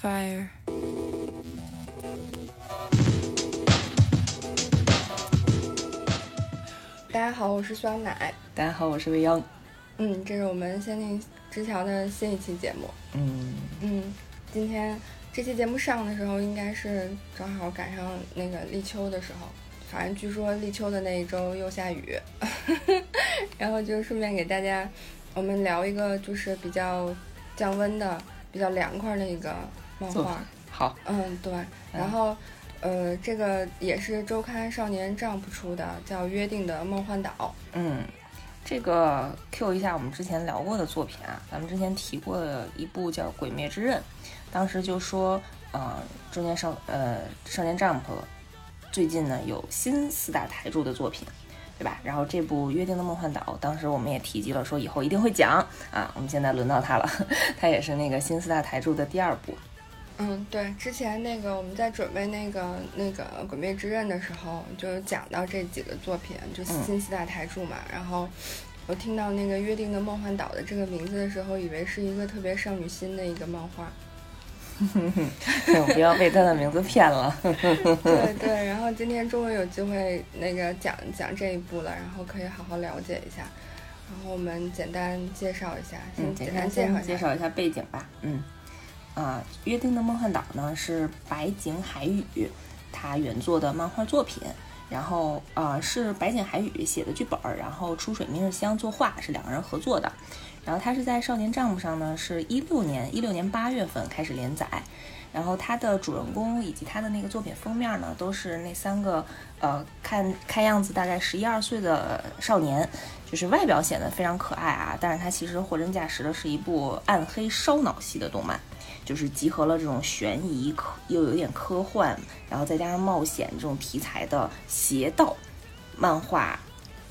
fire. 大家好，我是酸奶。大家好，我是未央。嗯，这是我们仙境之桥的新一期节目。嗯嗯，今天这期节目上的时候，应该是正好赶上那个立秋的时候。反正据说立秋的那一周又下雨，然后就顺便给大家，我们聊一个就是比较降温的、比较凉快的一个漫画。好，嗯，对。然后，呃，这个也是周刊少年 Jump 出的，叫《约定的梦幻岛》。嗯，这个 Q 一下我们之前聊过的作品啊，咱们之前提过的一部叫《鬼灭之刃》，当时就说，呃，中间少呃少年 Jump 最近呢有新四大台柱的作品，对吧？然后这部《约定的梦幻岛》，当时我们也提及了，说以后一定会讲啊。我们现在轮到它了，它也是那个新四大台柱的第二部。嗯，对，之前那个我们在准备那个那个《鬼灭之刃》的时候，就讲到这几个作品，就新四大台柱嘛。然后我听到那个《约定的梦幻岛》的这个名字的时候，以为是一个特别少女心的一个漫画。不要被他的名字骗了。对对，然后今天终于有机会那个讲讲这一部了，然后可以好好了解一下。然后我们简单介绍一下，先简单介绍介绍一下背景吧。嗯。啊，《约定的梦幻岛》呢是白井海宇他原作的漫画作品，然后啊是白井海宇写的剧本，然后出水明日香作画，是两个人合作的。然后他是在少年账目上呢，是一六年一六年八月份开始连载。然后他的主人公以及他的那个作品封面呢，都是那三个呃看看样子大概十一二岁的少年，就是外表显得非常可爱啊，但是他其实货真价实的是一部暗黑烧脑系的动漫。就是集合了这种悬疑科又有点科幻，然后再加上冒险这种题材的邪道漫画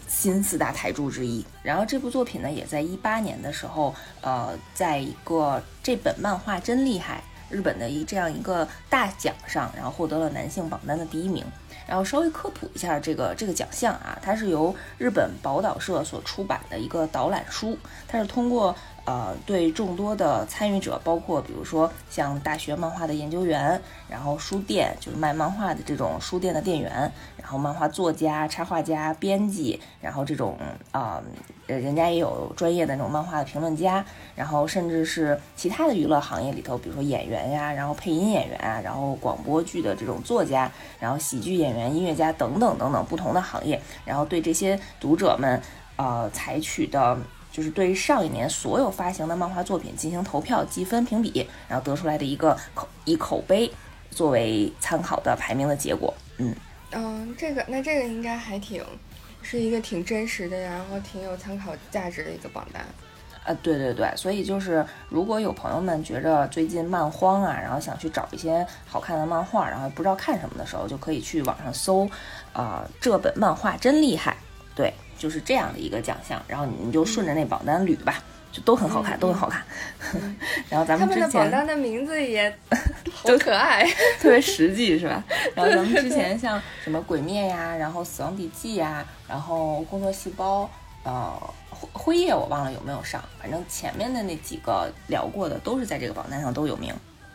新四大台柱之一。然后这部作品呢，也在一八年的时候，呃，在一个这本漫画真厉害日本的一这样一个大奖上，然后获得了男性榜单的第一名。然后稍微科普一下这个这个奖项啊，它是由日本宝岛社所出版的一个导览书，它是通过。呃，对众多的参与者，包括比如说像大学漫画的研究员，然后书店就是卖漫画的这种书店的店员，然后漫画作家、插画家、编辑，然后这种啊，人家也有专业的那种漫画的评论家，然后甚至是其他的娱乐行业里头，比如说演员呀，然后配音演员啊，然后广播剧的这种作家，然后喜剧演员、音乐家等等等等不同的行业，然后对这些读者们，呃，采取的。就是对于上一年所有发行的漫画作品进行投票积分评比，然后得出来的一个口以口碑作为参考的排名的结果。嗯嗯，这个那这个应该还挺是一个挺真实的，然后挺有参考价值的一个榜单。呃，对对对，所以就是如果有朋友们觉着最近漫荒啊，然后想去找一些好看的漫画，然后不知道看什么的时候，就可以去网上搜啊，这本漫画真厉害。对。就是这样的一个奖项，然后你就顺着那榜单捋吧，就都很好看，都很好看。然后咱们之前他们的榜单的名字也 都可爱，特别实际是吧？然后咱们之前像什么《鬼灭》呀，然后《死亡笔记》呀，然后《工作细胞》呃，辉辉夜我忘了有没有上，反正前面的那几个聊过的都是在这个榜单上都有名。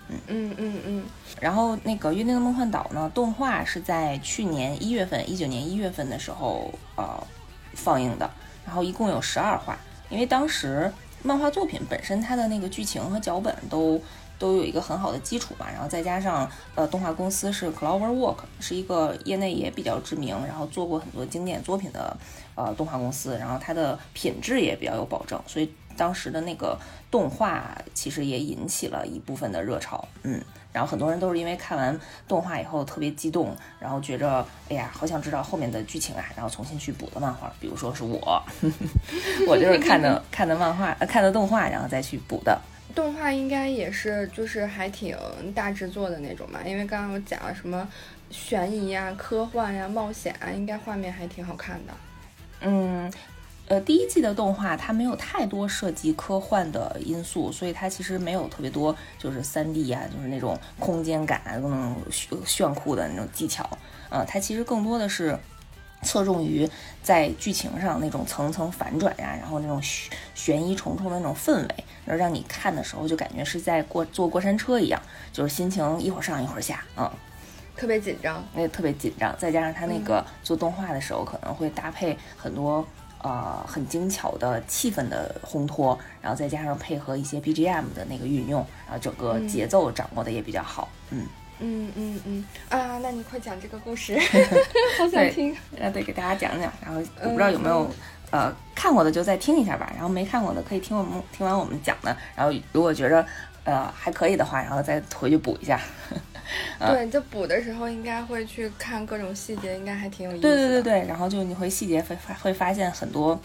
嗯嗯嗯嗯。然后那个《约定的梦幻岛》呢，动画是在去年一月份，一九年一月份的时候，呃。放映的，然后一共有十二话，因为当时漫画作品本身它的那个剧情和脚本都都有一个很好的基础嘛，然后再加上呃动画公司是 Clover Work，是一个业内也比较知名，然后做过很多经典作品的呃动画公司，然后它的品质也比较有保证，所以当时的那个动画其实也引起了一部分的热潮，嗯。然后很多人都是因为看完动画以后特别激动，然后觉着哎呀，好想知道后面的剧情啊，然后重新去补的漫画。比如说是我，我就是看的 看的漫画，看的动画，然后再去补的。动画应该也是就是还挺大制作的那种嘛，因为刚刚我讲了什么悬疑呀、科幻呀、冒险啊，应该画面还挺好看的。嗯。呃，第一季的动画它没有太多涉及科幻的因素，所以它其实没有特别多就是三 D 啊，就是那种空间感、那种炫炫酷的那种技巧。呃，它其实更多的是侧重于在剧情上那种层层反转呀，然后那种悬悬疑重重的那种氛围，然后让你看的时候就感觉是在过坐过山车一样，就是心情一会儿上一会儿下，嗯，特别紧张，那特别紧张。再加上他那个做动画的时候可能会搭配很多呃很精巧的气氛的烘托，然后再加上配合一些 BGM 的那个运用，然后整个节奏掌握的也比较好，嗯。嗯嗯嗯啊，那你快讲这个故事，好想听。呃，对，给大家讲讲。然后我不知道有没有呃看过的就再听一下吧，然后没看过的可以听我们听完我们讲的。然后如果觉着呃还可以的话，然后再回去补一下。对，就补的时候应该会去看各种细节，应该还挺有意思。对对对对，然后就你会细节会发会发现很多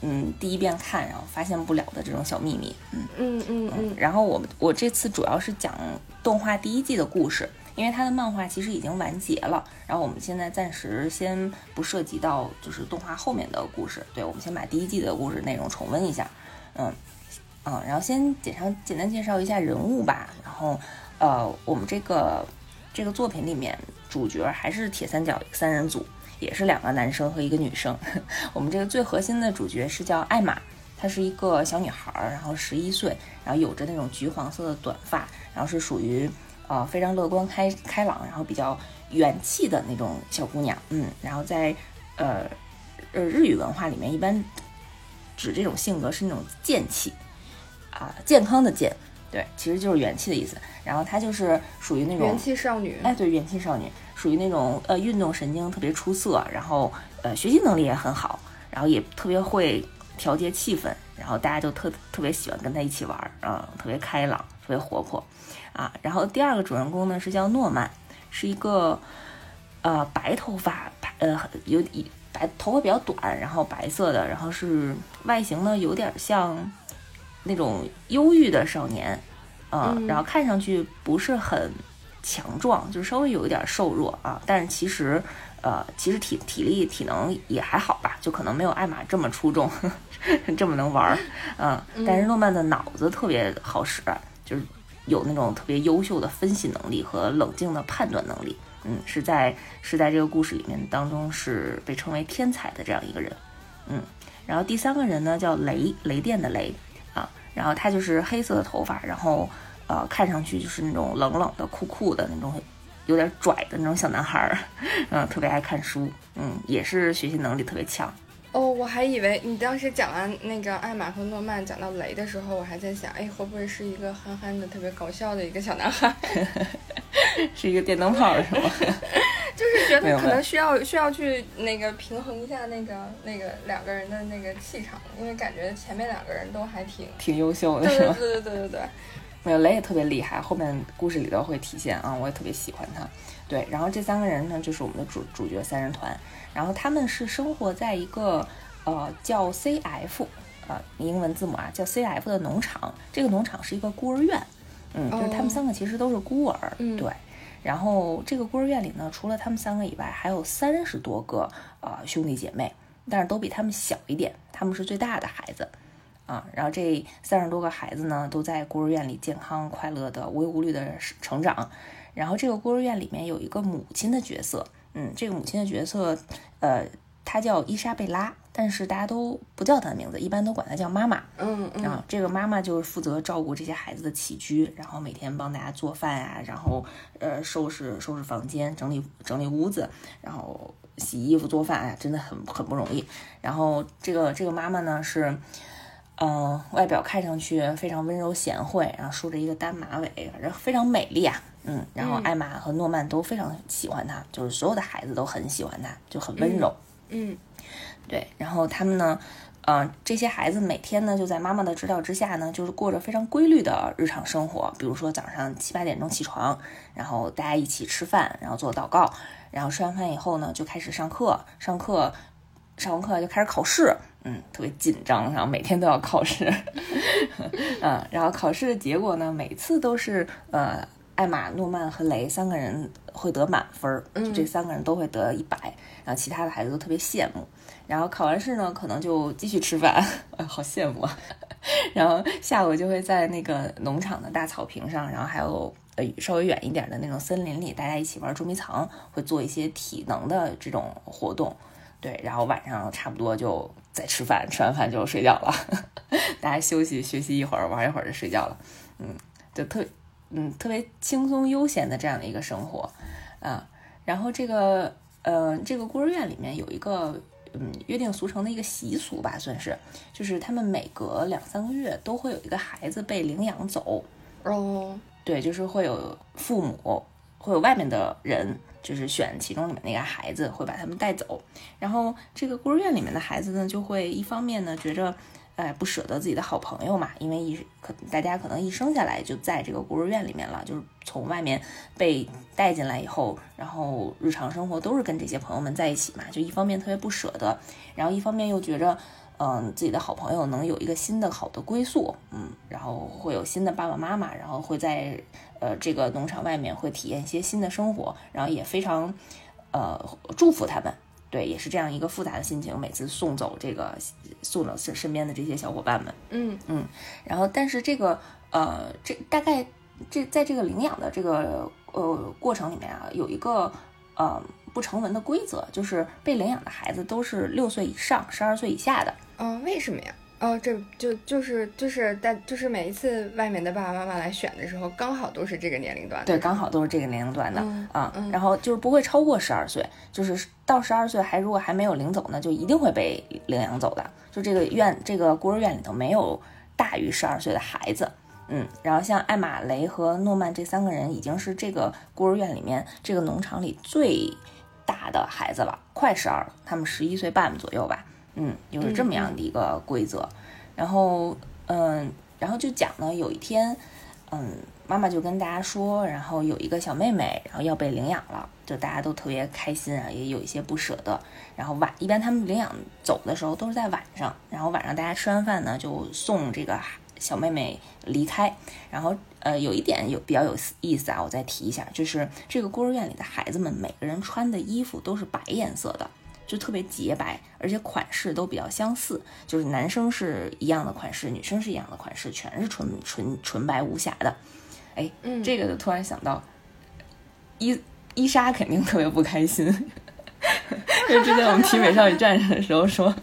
嗯第一遍看然后发现不了的这种小秘密。嗯嗯嗯嗯。然后我们我这次主要是讲动画第一季的故事。因为它的漫画其实已经完结了，然后我们现在暂时先不涉及到就是动画后面的故事，对，我们先把第一季的故事内容重温一下，嗯嗯，然后先简上简单介绍一下人物吧，然后呃，我们这个这个作品里面主角还是铁三角三人组，也是两个男生和一个女生，我们这个最核心的主角是叫艾玛，她是一个小女孩，然后十一岁，然后有着那种橘黄色的短发，然后是属于。呃，非常乐观开开朗，然后比较元气的那种小姑娘，嗯，然后在呃呃日语文化里面，一般指这种性格是那种健气啊，健康的健，对，其实就是元气的意思。然后她就是属于那种元气少女，哎，对，元气少女，属于那种呃运动神经特别出色，然后呃学习能力也很好，然后也特别会调节气氛，然后大家就特特别喜欢跟她一起玩，啊，特别开朗，特别活泼。啊，然后第二个主人公呢是叫诺曼，是一个呃白头发，白呃有一白头发比较短，然后白色的，然后是外形呢有点像那种忧郁的少年，呃，然后看上去不是很强壮，就稍微有一点瘦弱啊，但是其实呃其实体体力体能也还好吧，就可能没有艾玛这么出众，这么能玩儿，嗯，但是诺曼的脑子特别好使，就是。有那种特别优秀的分析能力和冷静的判断能力，嗯，是在是在这个故事里面当中是被称为天才的这样一个人，嗯，然后第三个人呢叫雷雷电的雷。啊，然后他就是黑色的头发，然后呃看上去就是那种冷冷的酷酷的那种有点拽的那种小男孩儿，嗯，特别爱看书，嗯，也是学习能力特别强。哦，我还以为你当时讲完那个艾玛和诺曼讲到雷的时候，我还在想，哎，会不会是一个憨憨的、特别搞笑的一个小男孩？是一个电灯泡是吗？就是觉得可能需要需要去那个平衡一下那个那个两个人的那个气场，因为感觉前面两个人都还挺挺优秀的，是吧？对对对对对对。没有雷也特别厉害，后面故事里头会体现啊，我也特别喜欢他。对，然后这三个人呢，就是我们的主主角三人团。然后他们是生活在一个呃叫 CF 呃英文字母啊叫 CF 的农场，这个农场是一个孤儿院，嗯，就是他们三个其实都是孤儿，对。然后这个孤儿院里呢，除了他们三个以外，还有三十多个呃兄弟姐妹，但是都比他们小一点，他们是最大的孩子啊。然后这三十多个孩子呢，都在孤儿院里健康快乐的无忧无虑的成长。然后这个孤儿院里面有一个母亲的角色。嗯，这个母亲的角色，呃，她叫伊莎贝拉，但是大家都不叫她的名字，一般都管她叫妈妈。嗯嗯。然后这个妈妈就是负责照顾这些孩子的起居，然后每天帮大家做饭啊，然后呃收拾收拾房间，整理整理屋子，然后洗衣服做饭，哎，真的很很不容易。然后这个这个妈妈呢是，嗯，外表看上去非常温柔贤惠，然后梳着一个单马尾，然后非常美丽啊。嗯，然后艾玛和诺曼都非常喜欢他，就是所有的孩子都很喜欢他，就很温柔。嗯，对。然后他们呢，呃，这些孩子每天呢就在妈妈的指导之下呢，就是过着非常规律的日常生活。比如说早上七八点钟起床，然后大家一起吃饭，然后做祷告，然后吃完饭以后呢就开始上课，上课上完课就开始考试，嗯，特别紧张，然后每天都要考试。嗯，然后考试的结果呢，每次都是呃。艾玛、诺曼和雷三个人会得满分，就这三个人都会得一百，然后其他的孩子都特别羡慕。然后考完试呢，可能就继续吃饭，哎，好羡慕啊！然后下午就会在那个农场的大草坪上，然后还有呃稍微远一点的那种森林里，大家一起玩捉迷藏，会做一些体能的这种活动。对，然后晚上差不多就在吃饭，吃完饭就睡觉了，大家休息学习一会儿，玩一会儿就睡觉了，嗯，就特嗯特别轻松悠闲的这样的一个生活啊。然后这个呃这个孤儿院里面有一个嗯约定俗成的一个习俗吧，算是，就是他们每隔两三个月都会有一个孩子被领养走。哦，对，就是会有父母，会有外面的人，就是选其中里面那个孩子，会把他们带走。然后这个孤儿院里面的孩子呢，就会一方面呢觉着，哎，不舍得自己的好朋友嘛，因为一可大家可能一生下来就在这个孤儿院里面了，就是从外面被带进来以后，然后日常生活都是跟这些朋友们在一起嘛，就一方面特别不舍得，然后一方面又觉着。嗯，自己的好朋友能有一个新的好的归宿，嗯，然后会有新的爸爸妈妈，然后会在呃这个农场外面会体验一些新的生活，然后也非常呃祝福他们，对，也是这样一个复杂的心情，每次送走这个送走身身边的这些小伙伴们，嗯嗯，然后但是这个呃这大概这在这个领养的这个呃过程里面啊，有一个呃不成文的规则，就是被领养的孩子都是六岁以上，十二岁以下的。嗯，为什么呀？哦，这就就是就是但就是每一次外面的爸爸妈妈来选的时候，刚好都是这个年龄段。对，刚好都是这个年龄段的嗯啊。嗯然后就是不会超过十二岁，就是到十二岁还如果还没有领走呢，就一定会被领养走的。就这个院这个孤儿院里头没有大于十二岁的孩子。嗯，然后像艾玛雷和诺曼这三个人已经是这个孤儿院里面这个农场里最大的孩子了，快十二，他们十一岁半左右吧。嗯，就是这么样的一个规则。然后，嗯，然后就讲呢，有一天，嗯，妈妈就跟大家说，然后有一个小妹妹，然后要被领养了，就大家都特别开心啊，也有一些不舍得。然后晚一般他们领养走的时候都是在晚上，然后晚上大家吃完饭呢，就送这个小妹妹离开。然后，呃，有一点有比较有意思啊，我再提一下，就是这个孤儿院里的孩子们，每个人穿的衣服都是白颜色的。就特别洁白，而且款式都比较相似，就是男生是一样的款式，女生是一样的款式，全是纯纯纯白无瑕的。哎，嗯这个就突然想到，伊伊莎肯定特别不开心，因为之前我们提《美少女战士》的时候说，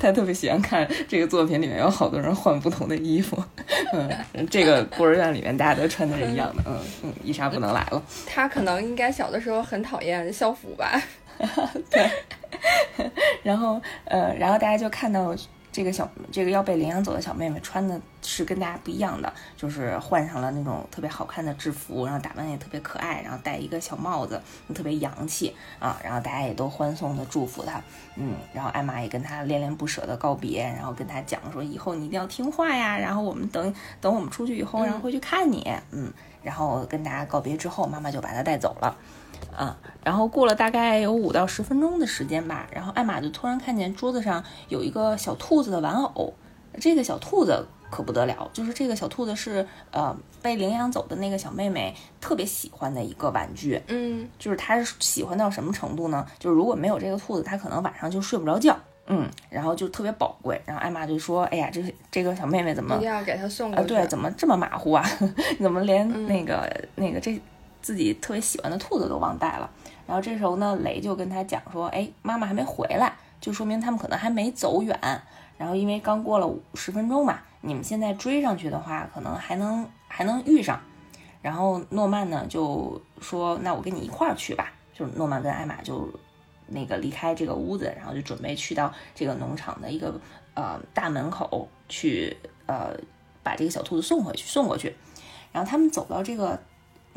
她特别喜欢看这个作品里面有好多人换不同的衣服。嗯，这个孤儿院里面大家都穿的是一样的。嗯嗯，伊莎不能来了。她可能应该小的时候很讨厌校服吧？对，然后呃，然后大家就看到这个小这个要被领养走的小妹妹穿的是跟大家不一样的，就是换上了那种特别好看的制服，然后打扮也特别可爱，然后戴一个小帽子，特别洋气啊，然后大家也都欢送的祝福她，嗯，然后艾玛也跟她恋恋不舍的告别，然后跟她讲说以后你一定要听话呀，然后我们等等我们出去以后，然后会去看你，嗯，然后跟大家告别之后，妈妈就把她带走了。啊，然后过了大概有五到十分钟的时间吧，然后艾玛就突然看见桌子上有一个小兔子的玩偶，这个小兔子可不得了，就是这个小兔子是呃被领养走的那个小妹妹特别喜欢的一个玩具，嗯就是她是喜欢到什么程度呢？就是如果没有这个兔子，她可能晚上就睡不着觉，嗯，然后就特别宝贵。然后艾玛就说：“哎呀，这这个小妹妹怎么一定要给她送啊，过去。对，怎么这么马虎啊？怎么连嗯那个、那个这自己特别喜欢的兔子都忘带了？然后这时候呢，雷就跟他讲说，哎，妈妈还没回来，就说明他们可能还没走远。然后因为刚过了五十分钟嘛，你们现在追上去的话，可能还能还能遇上。然后诺曼呢就说，那我跟你一块儿去吧。就是诺曼跟艾玛就那个离开这个屋子，然后就准备去到这个农场的一个呃大门口去呃把这个小兔子送回去送过去。然后他们走到这个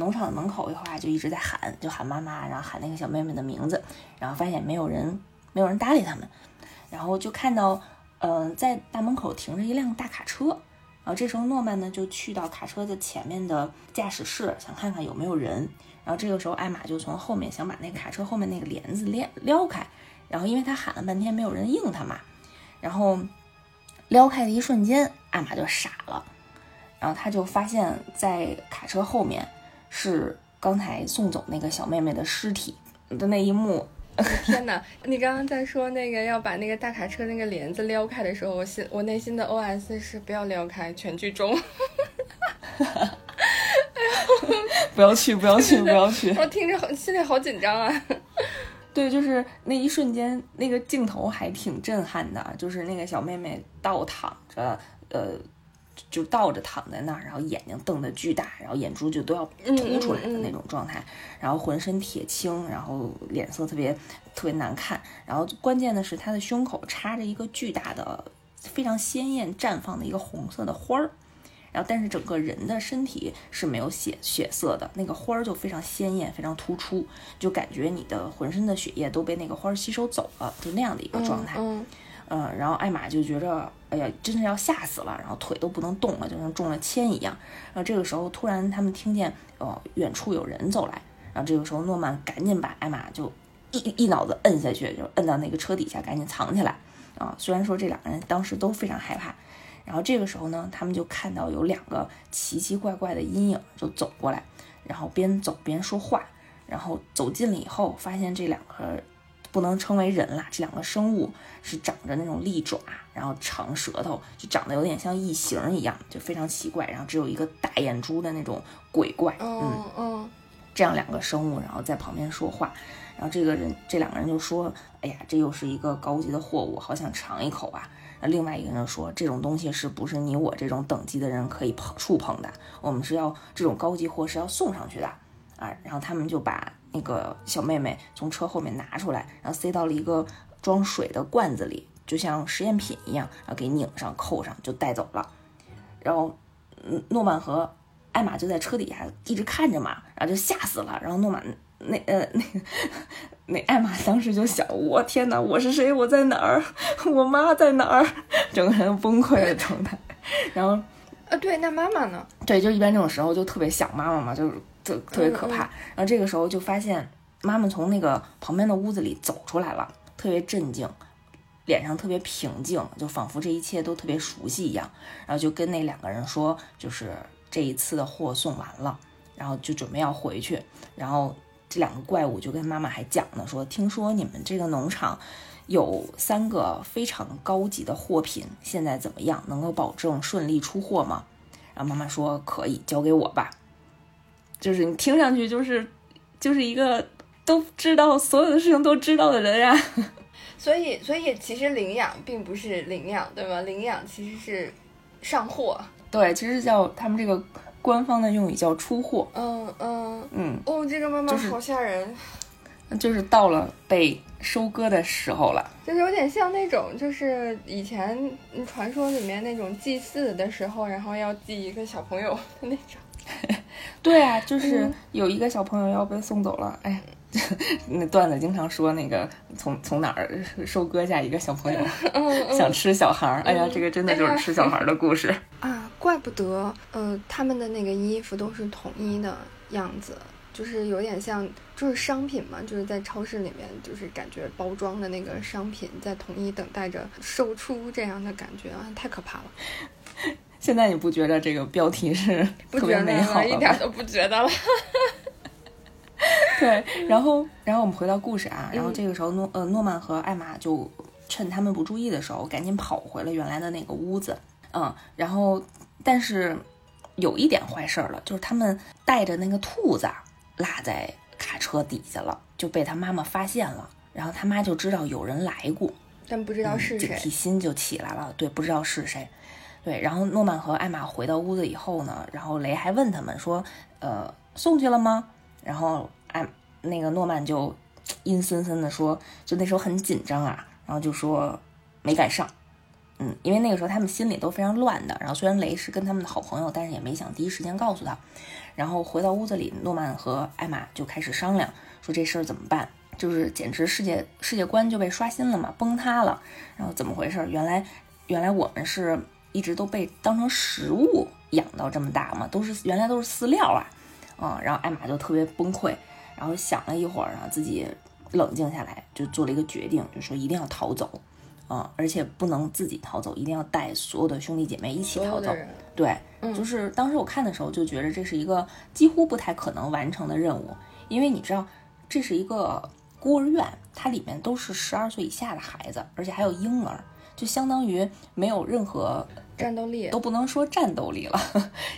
农场的门口的话，就一直在喊，就喊妈妈，然后喊那个小妹妹的名字，然后发现没有人没有人搭理他们，然后就看到嗯、在大门口停着一辆大卡车。然后这时候诺曼呢就去到卡车的前面的驾驶室，想看看有没有人。然后这个时候艾玛就从后面想把那卡车后面那个帘子撩撩开，然后因为他喊了半天没有人应他嘛，然后撩开的一瞬间，艾玛就傻了，然后他就发现，在卡车后面是刚才送走那个小妹妹的尸体的那一幕。天哪！你刚刚在说那个要把那个大卡车那个帘子撩开的时候，我心我内心的 OS 是不要撩开，全剧终。不要去，不要去，不要去！我听着好心里好紧张啊。对，就是那一瞬间，那个镜头还挺震撼的，就是那个小妹妹倒躺着，呃，就倒着躺在那儿，然后眼睛瞪得巨大，然后眼珠就都要凸出来的那种状态，然后浑身铁青，然后脸色特别特别难看，然后关键的是他的胸口插着一个巨大的、非常鲜艳绽放的一个红色的花儿。然后，但是整个人的身体是没有血血色的，那个花儿就非常鲜艳，非常突出，就感觉你的浑身的血液都被那个花儿吸收走了，就那样的一个状态。嗯，然后艾玛就觉着，哎呀，真的要吓死了，然后腿都不能动了，就像中了铅一样。然后这个时候，突然他们听见，呃，远处有人走来。然后这个时候，诺曼赶紧把艾玛就一一脑子摁下去，就摁到那个车底下，赶紧藏起来。啊，虽然说这两个人当时都非常害怕。然后这个时候呢，他们就看到有两个奇奇怪怪的阴影就走过来，然后边走边说话。然后走近了以后，发现这两个不能称为人啦，这两个生物是长着那种利爪，然后长舌头，就长得有点像异形一样，就非常奇怪。然后只有一个大眼珠的那种鬼怪，嗯嗯，这样两个生物，然后在旁边说话。然后这个人，这两个人就说：“哎呀，这又是一个高级的货物，好想尝一口啊。”那另外一个人说：“这种东西是不是你我这种等级的人可以碰触碰的？我们是要这种高级货是要送上去的啊！”然后他们就把那个小妹妹从车后面拿出来，然后塞到了一个装水的罐子里，就像实验品一样，然后给拧上扣上就带走了。然后，嗯，诺曼和艾玛就在车底下一直看着嘛，然后就吓死了。然后诺曼。那呃，那个，那艾玛当时就想，我天哪，我是谁？我在哪儿？我妈在哪儿？整个人崩溃的状态。然后，啊，对，那妈妈呢？对，就一般这种时候就特别想妈妈嘛，就是特特别可怕。然后这个时候就发现妈妈从那个旁边的屋子里走出来了，特别镇静，脸上特别平静，就仿佛这一切都特别熟悉一样。然后就跟那两个人说，就是这一次的货送完了，然后就准备要回去，然后。这两个怪物就跟妈妈还讲呢，说听说你们这个农场有三个非常高级的货品，现在怎么样？能够保证顺利出货吗？然后妈妈说可以，交给我吧。就是你听上去就是就是一个都知道所有的事情都知道的人呀。所以所以其实领养并不是领养，对吗？领养其实是上货。对，其实叫他们这个。官方的用语叫出货。嗯嗯嗯。哦，这个妈妈好吓人。就是到了被收割的时候了。就是有点像那种，就是以前传说里面那种祭祀的时候，然后要祭一个小朋友的那种。对啊，就是有一个小朋友要被送走了。哎，那段子经常说那个从从哪儿收割下一个小朋友，想吃小孩儿。哎呀，这个真的就是吃小孩的故事啊。怪不得，呃，他们的那个衣服都是统一的样子，就是有点像，就是商品嘛，就是在超市里面，就是感觉包装的那个商品在统一等待着售出这样的感觉啊，太可怕了。现在你不觉得这个标题是特别美好了？一点都不觉得了。对，然后，然后我们回到故事啊，然后这个时候诺呃诺曼和艾玛就趁他们不注意的时候，赶紧跑回了原来的那个屋子，嗯，然后。但是有一点坏事儿了，就是他们带着那个兔子落在卡车底下了，就被他妈妈发现了。然后他妈就知道有人来过，但不知道是谁，警惕心就起来了。对，不知道是谁。对，然后诺曼和艾玛回到屋子以后呢，然后雷还问他们说：“呃，送去了吗？”然后艾那个诺曼就阴森森的说：“就那时候很紧张啊，然后就说没赶上。”嗯，因为那个时候他们心里都非常乱的。然后虽然雷是跟他们的好朋友，但是也没想第一时间告诉他。然后回到屋子里，诺曼和艾玛就开始商量，说这事儿怎么办？就是简直世界世界观就被刷新了嘛，崩塌了。然后怎么回事？原来原来我们是一直都被当成食物养到这么大嘛，都是原来都是饲料啊，啊。然后艾玛就特别崩溃，然后想了一会儿，然后自己冷静下来，就做了一个决定，就说一定要逃走。啊！而且不能自己逃走，一定要带所有的兄弟姐妹一起逃走。对，就是当时我看的时候就觉得这是一个几乎不太可能完成的任务，因为你知道这是一个孤儿院，它里面都是十二岁以下的孩子，而且还有婴儿，就相当于没有任何战斗力都不能说战斗力了，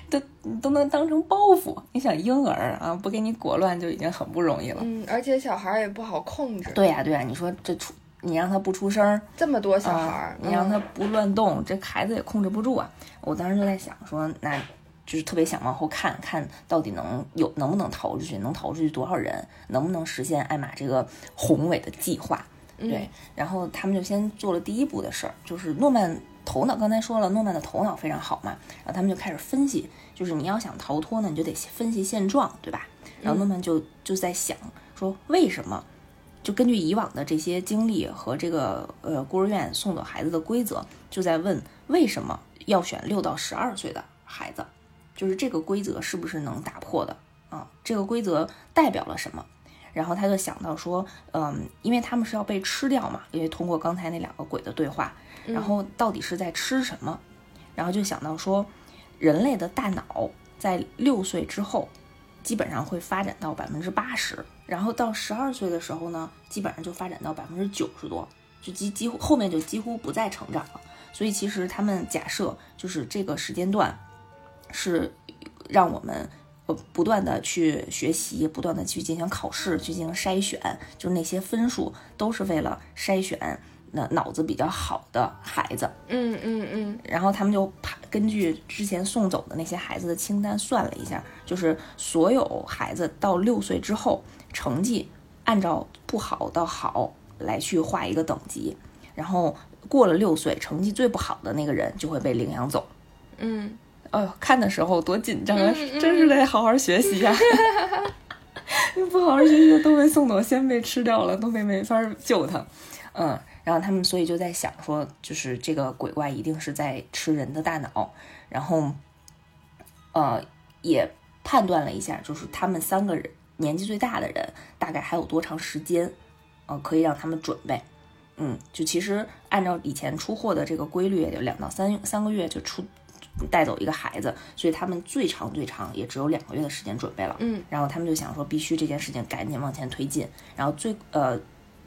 都都能当成包袱。你想婴儿啊，不给你裹乱就已经很不容易了。嗯，而且小孩儿也不好控制。对呀、对呀、你说这出你让他不出声儿，这么多小孩你让他嗯不乱动，这孩子也控制不住啊。我当时就在想说，那就是特别想往后看看到底能有能不能逃出去，能逃出去多少人，能不能实现艾玛这个宏伟的计划。嗯对，然后他们就先做了第一步的事儿，就是诺曼头脑，刚才说了，诺曼的头脑非常好嘛，然后他们就开始分析，就是你要想逃脱呢，你就得分析现状，对吧？然后诺曼就就在想说，为什么？就根据以往的这些经历和这个呃孤儿院送走孩子的规则，就在问为什么要选六到十二岁的孩子，就是这个规则是不是能打破的啊？这个规则代表了什么？然后他就想到说，嗯，因为他们是要被吃掉嘛，因为通过刚才那两个鬼的对话，然后到底是在吃什么？然后就想到说，人类的大脑在六岁之后，基本上会发展到百分之八十，然后到十二岁的时候呢，基本上就发展到百分之九十多，就几几乎后面就几乎不再成长了。所以其实他们假设就是这个时间段是让我们呃不断的去学习，不断的去进行考试，去进行筛选，就是那些分数都是为了筛选那脑子比较好的孩子。嗯嗯嗯然后他们就根据之前送走的那些孩子的清单算了一下，就是所有孩子到六岁之后，成绩按照不好到好来去划一个等级，然后过了六岁，成绩最不好的那个人就会被领养走。嗯，哎呦，看的时候多紧张啊！真是得好好学习呀、你 不好好学习都被送走，先被吃掉了，都被没法救他。嗯，然后他们所以就在想说，就是这个鬼怪一定是在吃人的大脑，然后，呃，也判断了一下，就是他们三个人年纪最大的人大概还有多长时间，呃，可以让他们准备。嗯，就其实按照以前出货的这个规律，也就两到三三个月就出带走一个孩子，所以他们最长最长也只有两个月的时间准备了。嗯，然后他们就想说，必须这件事情赶紧往前推进。然后最呃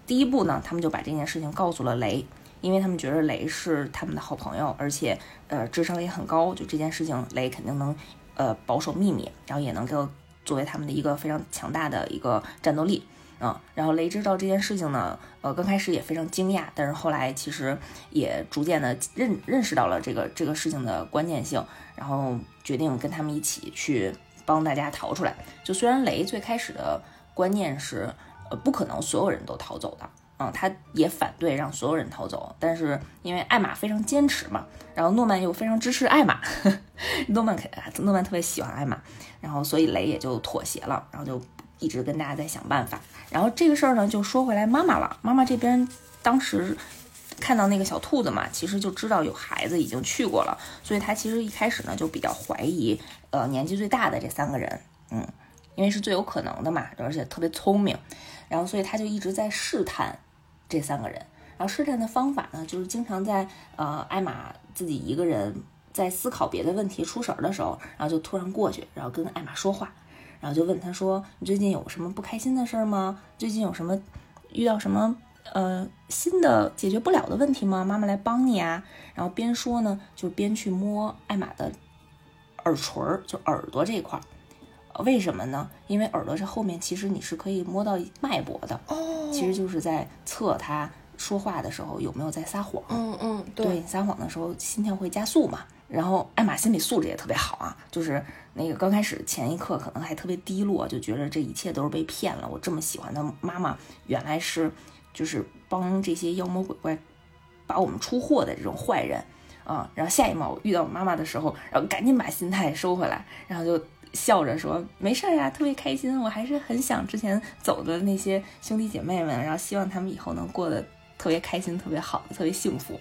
第一步呢，他们就把这件事情告诉了雷，因为他们觉得雷是他们的好朋友，而且呃智商也很高，就这件事情雷肯定能呃保守秘密，然后也能够作为他们的一个非常强大的一个战斗力。嗯，然后雷知道这件事情呢，呃，刚开始也非常惊讶，但是后来其实也逐渐的认认识到了这个这个事情的关键性，然后决定跟他们一起去帮大家逃出来。就虽然雷最开始的观念是，呃，不可能所有人都逃走的，嗯，他也反对让所有人逃走，但是因为艾玛非常坚持嘛，然后诺曼又非常支持艾玛，诺曼肯诺曼特别喜欢艾玛，然后所以雷也就妥协了，然后就一直跟大家在想办法。然后这个事儿呢，就说回来妈妈了，妈妈这边当时看到那个小兔子嘛，其实就知道有孩子已经去过了，所以她其实一开始呢就比较怀疑，呃，年纪最大的这三个人，嗯，因为是最有可能的嘛，而且特别聪明，然后所以她就一直在试探这三个人。然后试探的方法呢，就是经常在呃艾玛自己一个人在思考别的问题出神的时候，然后就突然过去，然后跟艾玛说话，然后就问他说：“你最近有什么不开心的事儿吗？最近有什么遇到什么呃新的解决不了的问题吗？妈妈来帮你啊。”然后边说呢，就边去摸艾玛的耳垂儿，就耳朵这一块儿。呃为什么呢？因为耳朵这后面其实你是可以摸到脉搏的，哦，其实就是在测他说话的时候有没有在撒谎。嗯嗯对，撒谎的时候心跳会加速嘛。然后艾玛心理素质也特别好啊，就是那个刚开始前一刻可能还特别低落，就觉得这一切都是被骗了。我这么喜欢的妈妈，原来是就是帮这些妖魔鬼怪把我们出货的这种坏人啊。然后下一秒遇到我妈妈的时候，然后赶紧把心态收回来，然后就笑着说没事儿啊，特别开心。我还是很想之前走的那些兄弟姐妹们，然后希望他们以后能过得特别开心、特别好、特别幸福。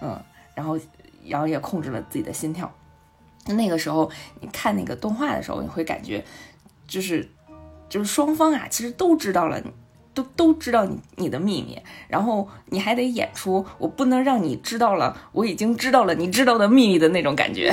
嗯，然后然后也控制了自己的心跳。那个时候你看那个动画的时候，你会感觉就是就是双方啊，其实都知道了你。都都知道你你的秘密，然后你还得演出我不能让你知道了，我已经知道了你知道的秘密的那种感觉。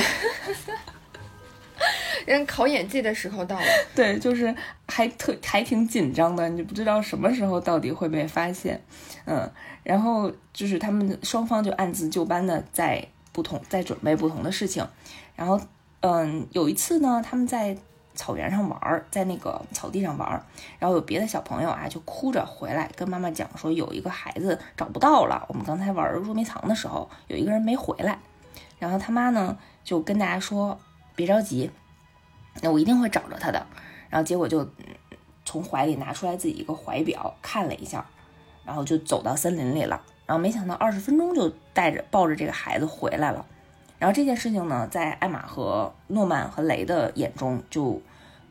人考演技的时候到了，对，就是还特还挺紧张的，你不知道什么时候到底会被发现，嗯，然后就是他们双方就按自就班的在不同，在准备不同的事情。然后，嗯，有一次呢，他们在草原上玩，在那个草地上玩，然后有别的小朋友啊，就哭着回来跟妈妈讲说，有一个孩子找不到了。我们刚才玩捉迷藏的时候，有一个人没回来。然后他妈呢就跟大家说，别着急，那我一定会找着他的。然后结果就从怀里拿出来自己一个怀表，看了一下，然后就走到森林里了。然后没想到二十分钟就带着抱着这个孩子回来了。然后这件事情呢，在艾玛和诺曼和雷的眼中就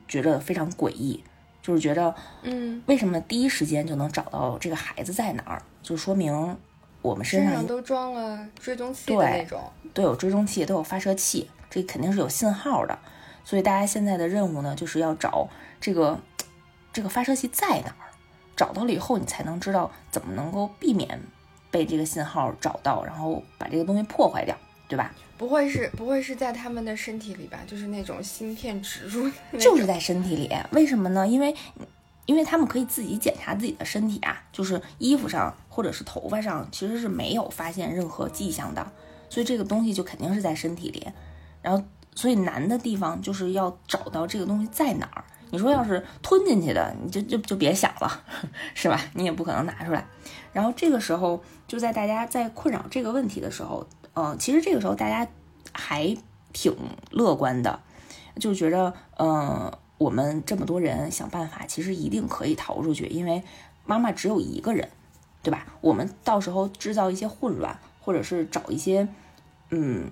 觉得非常诡异，就是觉得，嗯，为什么第一时间就能找到这个孩子在哪儿？就说明我们身上都装了追踪器的那种，都有追踪器，都有发射器，这肯定是有信号的。所以大家现在的任务呢，就是要找这个这个发射器在哪儿。找到了以后，你才能知道怎么能够避免被这个信号找到，然后把这个东西破坏掉，对吧？不会是不会是在他们的身体里吧？就是那种芯片植入，就是在身体里。为什么呢？因为，因为他们可以自己检查自己的身体啊，就是衣服上或者是头发上，其实是没有发现任何迹象的，所以这个东西就肯定是在身体里。然后，所以难的地方就是要找到这个东西在哪儿。你说要是吞进去的，你就就就别想了，是吧？你也不可能拿出来。然后这个时候，就在大家在困扰这个问题的时候。嗯，其实这个时候大家还挺乐观的，就觉得，呃，我们这么多人想办法，其实一定可以逃出去，因为妈妈只有一个人，对吧？我们到时候制造一些混乱，或者是找一些，嗯，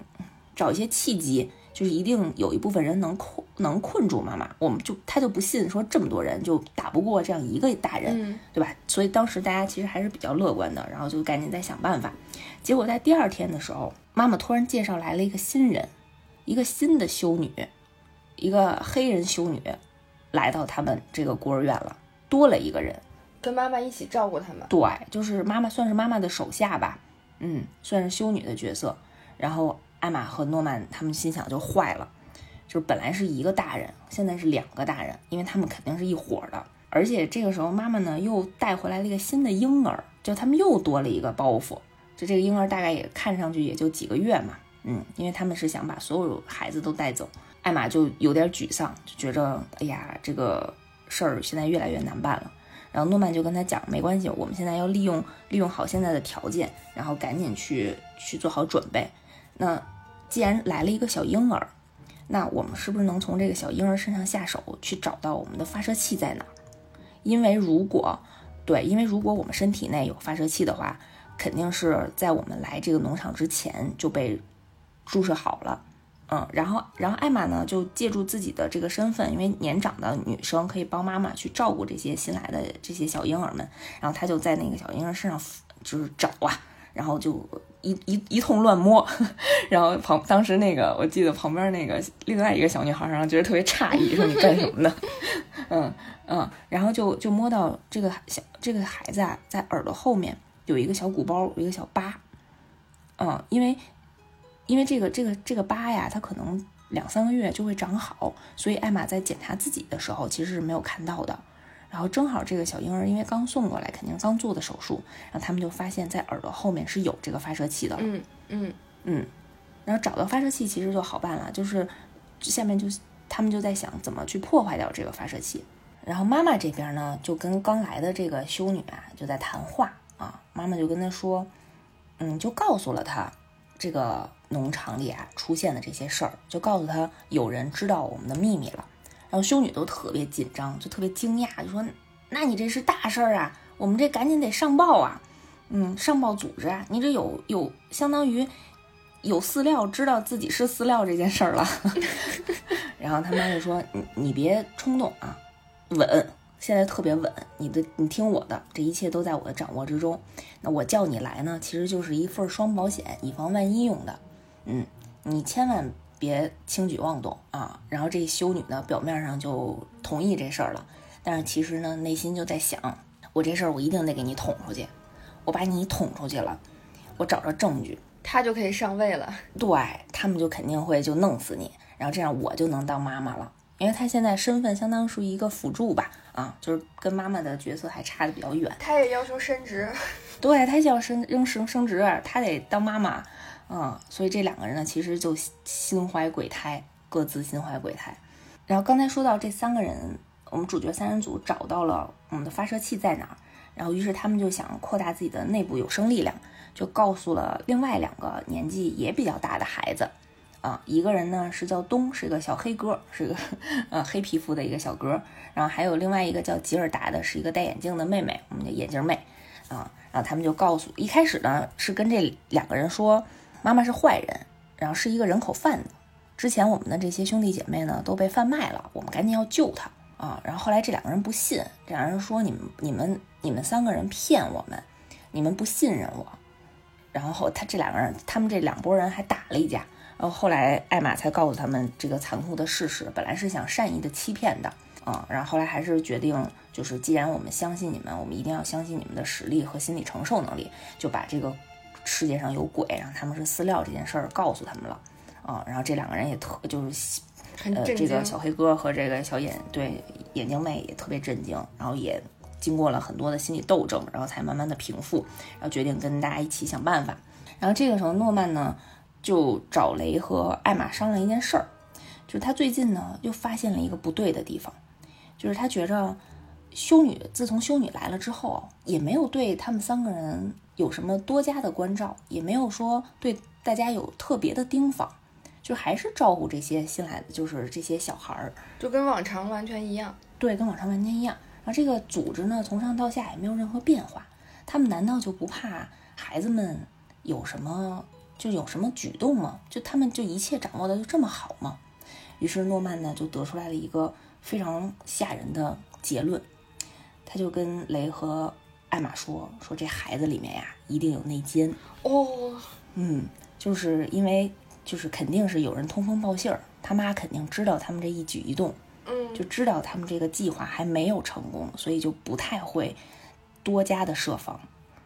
找一些契机，就是一定有一部分人能困能困住妈妈。我们就他就不信说这么多人就打不过这样一个大人，对吧？所以当时大家其实还是比较乐观的，然后就赶紧在想办法。结果在第二天的时候，妈妈突然介绍来了一个新人，一个新的修女，一个黑人修女，来到他们这个孤儿院了，多了一个人，跟妈妈一起照顾他们。对，就是妈妈算是妈妈的手下吧，嗯，算是修女的角色。然后艾玛和诺曼他们心想就坏了，就是本来是一个大人，现在是两个大人，因为他们肯定是一伙的。而且这个时候妈妈呢又带回来了一个新的婴儿，就他们又多了一个包袱。就这个婴儿大概也看上去也就几个月嘛，嗯，因为他们是想把所有孩子都带走，艾玛就有点沮丧，就觉着哎呀，这个事儿现在越来越难办了。然后诺曼就跟他讲，没关系，我们现在要利用利用好现在的条件，然后赶紧去去做好准备。那既然来了一个小婴儿，那我们是不是能从这个小婴儿身上下手，去找到我们的发射器在哪？因为如果对，因为如果我们身体内有发射器的话。肯定是在我们来这个农场之前就被注射好了，嗯，然后，然后艾玛呢就借助自己的这个身份，因为年长的女生可以帮妈妈去照顾这些新来的这些小婴儿们，然后她就在那个小婴儿身上就是找啊，然后就一一一通乱摸，然后旁当时那个我记得旁边那个另外一个小女孩，然后觉得特别诧异，说你干什么呢？嗯嗯，然后就就摸到这个小这个孩子啊，在耳朵后面。有一个小鼓包，有一个小疤，嗯，因为因为这个这个这个疤呀，它可能两三个月就会长好，所以艾玛在检查自己的时候其实是没有看到的。然后正好这个小婴儿因为刚送过来，肯定刚做的手术，然后他们就发现，在耳朵后面是有这个发射器的。嗯嗯嗯，然后找到发射器其实就好办了，就是下面就他们就在想怎么去破坏掉这个发射器。然后妈妈这边呢，就跟刚来的这个修女啊，就在谈话。啊，妈妈就跟她说，嗯，就告诉了她这个农场里啊出现的这些事儿，就告诉她有人知道我们的秘密了。然后修女都特别紧张，就特别惊讶，就说：“那你这是大事儿啊，我们这赶紧得上报啊，嗯，上报组织啊，你这有有相当于有饲料知道自己是饲料这件事儿了。”然后他妈就说：“你你别冲动啊，稳。”现在特别稳，你的你听我的，这一切都在我的掌握之中。那我叫你来呢，其实就是一份双保险，以防万一用的。嗯，你千万别轻举妄动啊。然后这修女呢，表面上就同意这事儿了，但是其实呢，内心就在想，我这事儿我一定得给你捅出去。我把你捅出去了，我找着证据，他就可以上位了。对他们就肯定会就弄死你，然后这样我就能当妈妈了。因为他现在身份相当属于一个辅助吧，啊，就是跟妈妈的角色还差的比较远。他也要求升职，对他要升升升升职，他得当妈妈，嗯，所以这两个人呢，其实就心怀鬼胎，各自心怀鬼胎。然后刚才说到这三个人，我们主角三人组找到了我们的发射器在哪儿，然后于是他们就想扩大自己的内部有生力量，就告诉了另外两个年纪也比较大的孩子。啊，一个人呢是叫东，是个小黑哥，是个呃黑皮肤的一个小哥。然后还有另外一个叫吉尔达的，是一个戴眼镜的妹妹，我们的眼镜妹。啊，然后他们就告诉，一开始呢是跟这两个人说，妈妈是坏人，然后是一个人口贩子。之前我们的这些兄弟姐妹呢都被贩卖了，我们赶紧要救他啊。然后后来这两个人不信，这两个人说你们你们你们三个人骗我们，你们不信任我。然后他这两个人，他们这两拨人还打了一架。然后后来艾玛才告诉他们这个残酷的事实，本来是想善意的欺骗的啊，然后后来还是决定，就是既然我们相信你们，我们一定要相信你们的实力和心理承受能力，就把这个世界上有鬼，然后他们是饲料这件事儿告诉他们了啊。然后这两个人也特就是呃，这个小黑哥和这个小眼对眼镜妹也特别震惊，然后也经过了很多的心理斗争，然后才慢慢的平复，然后决定跟大家一起想办法。然后这个时候诺曼呢。就找雷和艾玛商量一件事儿，就是他最近呢又发现了一个不对的地方，就是他觉着修女自从修女来了之后，也没有对他们三个人有什么多加的关照，也没有说对大家有特别的盯防，就还是照顾这些新来的，就是这些小孩儿，就跟往常完全一样。对，跟往常完全一样。然后这个组织呢，从上到下也没有任何变化。他们难道就不怕孩子们有什么？就有什么举动吗？就他们就一切掌握的就这么好吗？于是诺曼呢就得出来了一个非常吓人的结论，他就跟雷和艾玛说：“说这孩子里面呀一定有内奸哦，嗯，就是因为就是肯定是有人通风报信儿，他妈肯定知道他们这一举一动，嗯，就知道他们这个计划还没有成功，所以就不太会多加的设防。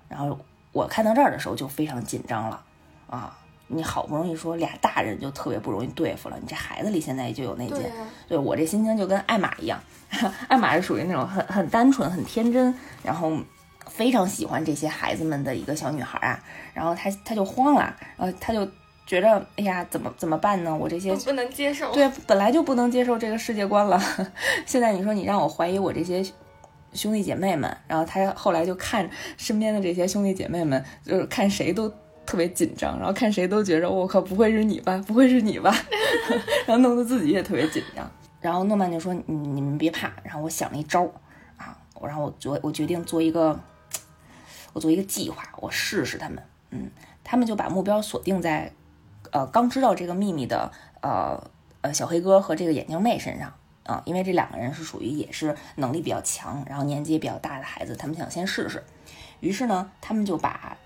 然后我看到这儿的时候就非常紧张了。”啊，你好不容易说俩大人就特别不容易对付了，你这孩子里现在就有内奸。对我这心情就跟艾玛一样，艾玛是属于那种很很单纯、很天真，然后非常喜欢这些孩子们的一个小女孩啊。然后她她就慌了，呃，她就觉得哎呀，怎么怎么办呢？我这些不能接受，对，本来就不能接受这个世界观了。现在你说你让我怀疑我这些兄弟姐妹们，然后她后来就看身边的这些兄弟姐妹们，就是看谁都。特别紧张，然后看谁都觉着我靠，不会是你吧？不会是你吧？然后弄得自己也特别紧张。然后诺曼就说：“你你们别怕。”然后我想了一招啊，我然后我做我决定做一个，我做一个计划，我试试他们。嗯，他们就把目标锁定在呃刚知道这个秘密的呃呃小黑哥和这个眼镜妹身上啊，因为这两个人是属于也是能力比较强，然后年纪也比较大的孩子，他们想先试试。于是呢，他们就把。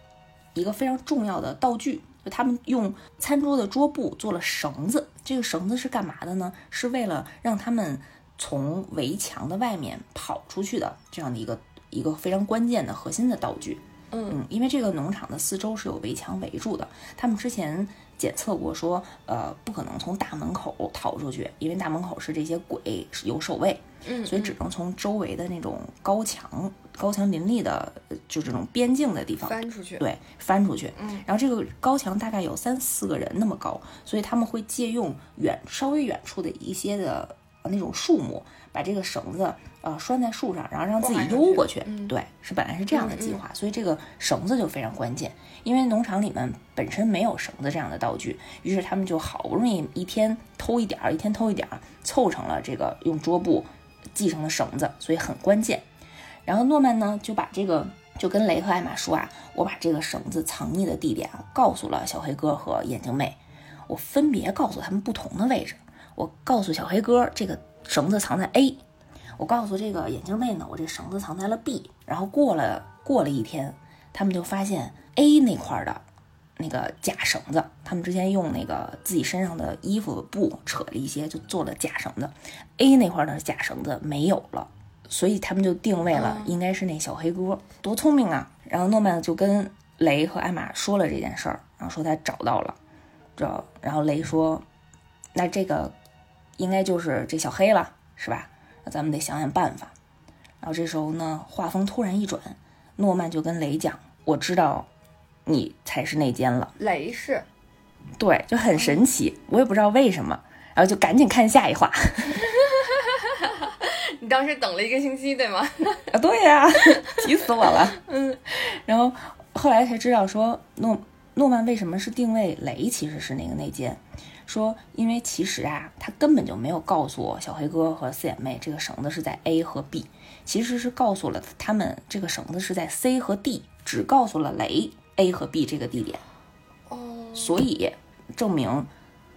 一个非常重要的道具，就他们用餐桌的桌布做了绳子。这个绳子是干嘛的呢？是为了让他们从围墙的外面跑出去的这样的一个一个非常关键的核心的道具。嗯，因为这个农场的四周是有围墙围住的，他们之前检测过，说呃不可能从大门口逃出去，因为大门口是这些鬼有守卫，嗯，所以只能从周围的那种高墙。高墙林立的，就这种边境的地方翻出去，对，翻出去。嗯，然后这个高墙大概有三四个人那么高，所以他们会借用远稍微远处的一些的那种树木，把这个绳子呃拴在树上，然后让自己悠过去。对，是本来是这样的计划，所以这个绳子就非常关键。因为农场里面本身没有绳子这样的道具，于是他们就好不容易一天偷一点儿，一天偷一点儿，凑成了这个用桌布系成的绳子，所以很关键。然后诺曼呢就把这个就跟雷和艾玛说啊，我把这个绳子藏匿的地点啊告诉了小黑哥和眼镜妹，我分别告诉他们不同的位置。我告诉小黑哥这个绳子藏在 A，我告诉这个眼镜妹呢，我这绳子藏在了 B。然后过了过了一天，他们就发现 A 那块的那个假绳子，他们之前用那个自己身上的衣服布扯了一些，就做了假绳子。A 那块的假绳子没有了。所以他们就定位了，应该是那小黑哥，多聪明啊！然后诺曼就跟雷和艾玛说了这件事儿，然后说他找到了，知道？然后雷说：“那这个应该就是这小黑了，是吧？那咱们得想想办法。”然后这时候呢，画风突然一转，诺曼就跟雷讲：“我知道你才是内奸了。”雷是对，就很神奇，我也不知道为什么，然后就赶紧看下一话。你当时等了一个星期，对吗？啊，对呀，急死我了。嗯，然后后来才知道说诺诺曼为什么是定位雷，其实是那个内奸。说因为其实啊，他根本就没有告诉我小黑哥和四眼妹这个绳子是在 A 和 B，其实是告诉了他们这个绳子是在 C 和 D，只告诉了雷 A 和 B 这个地点。哦，所以证明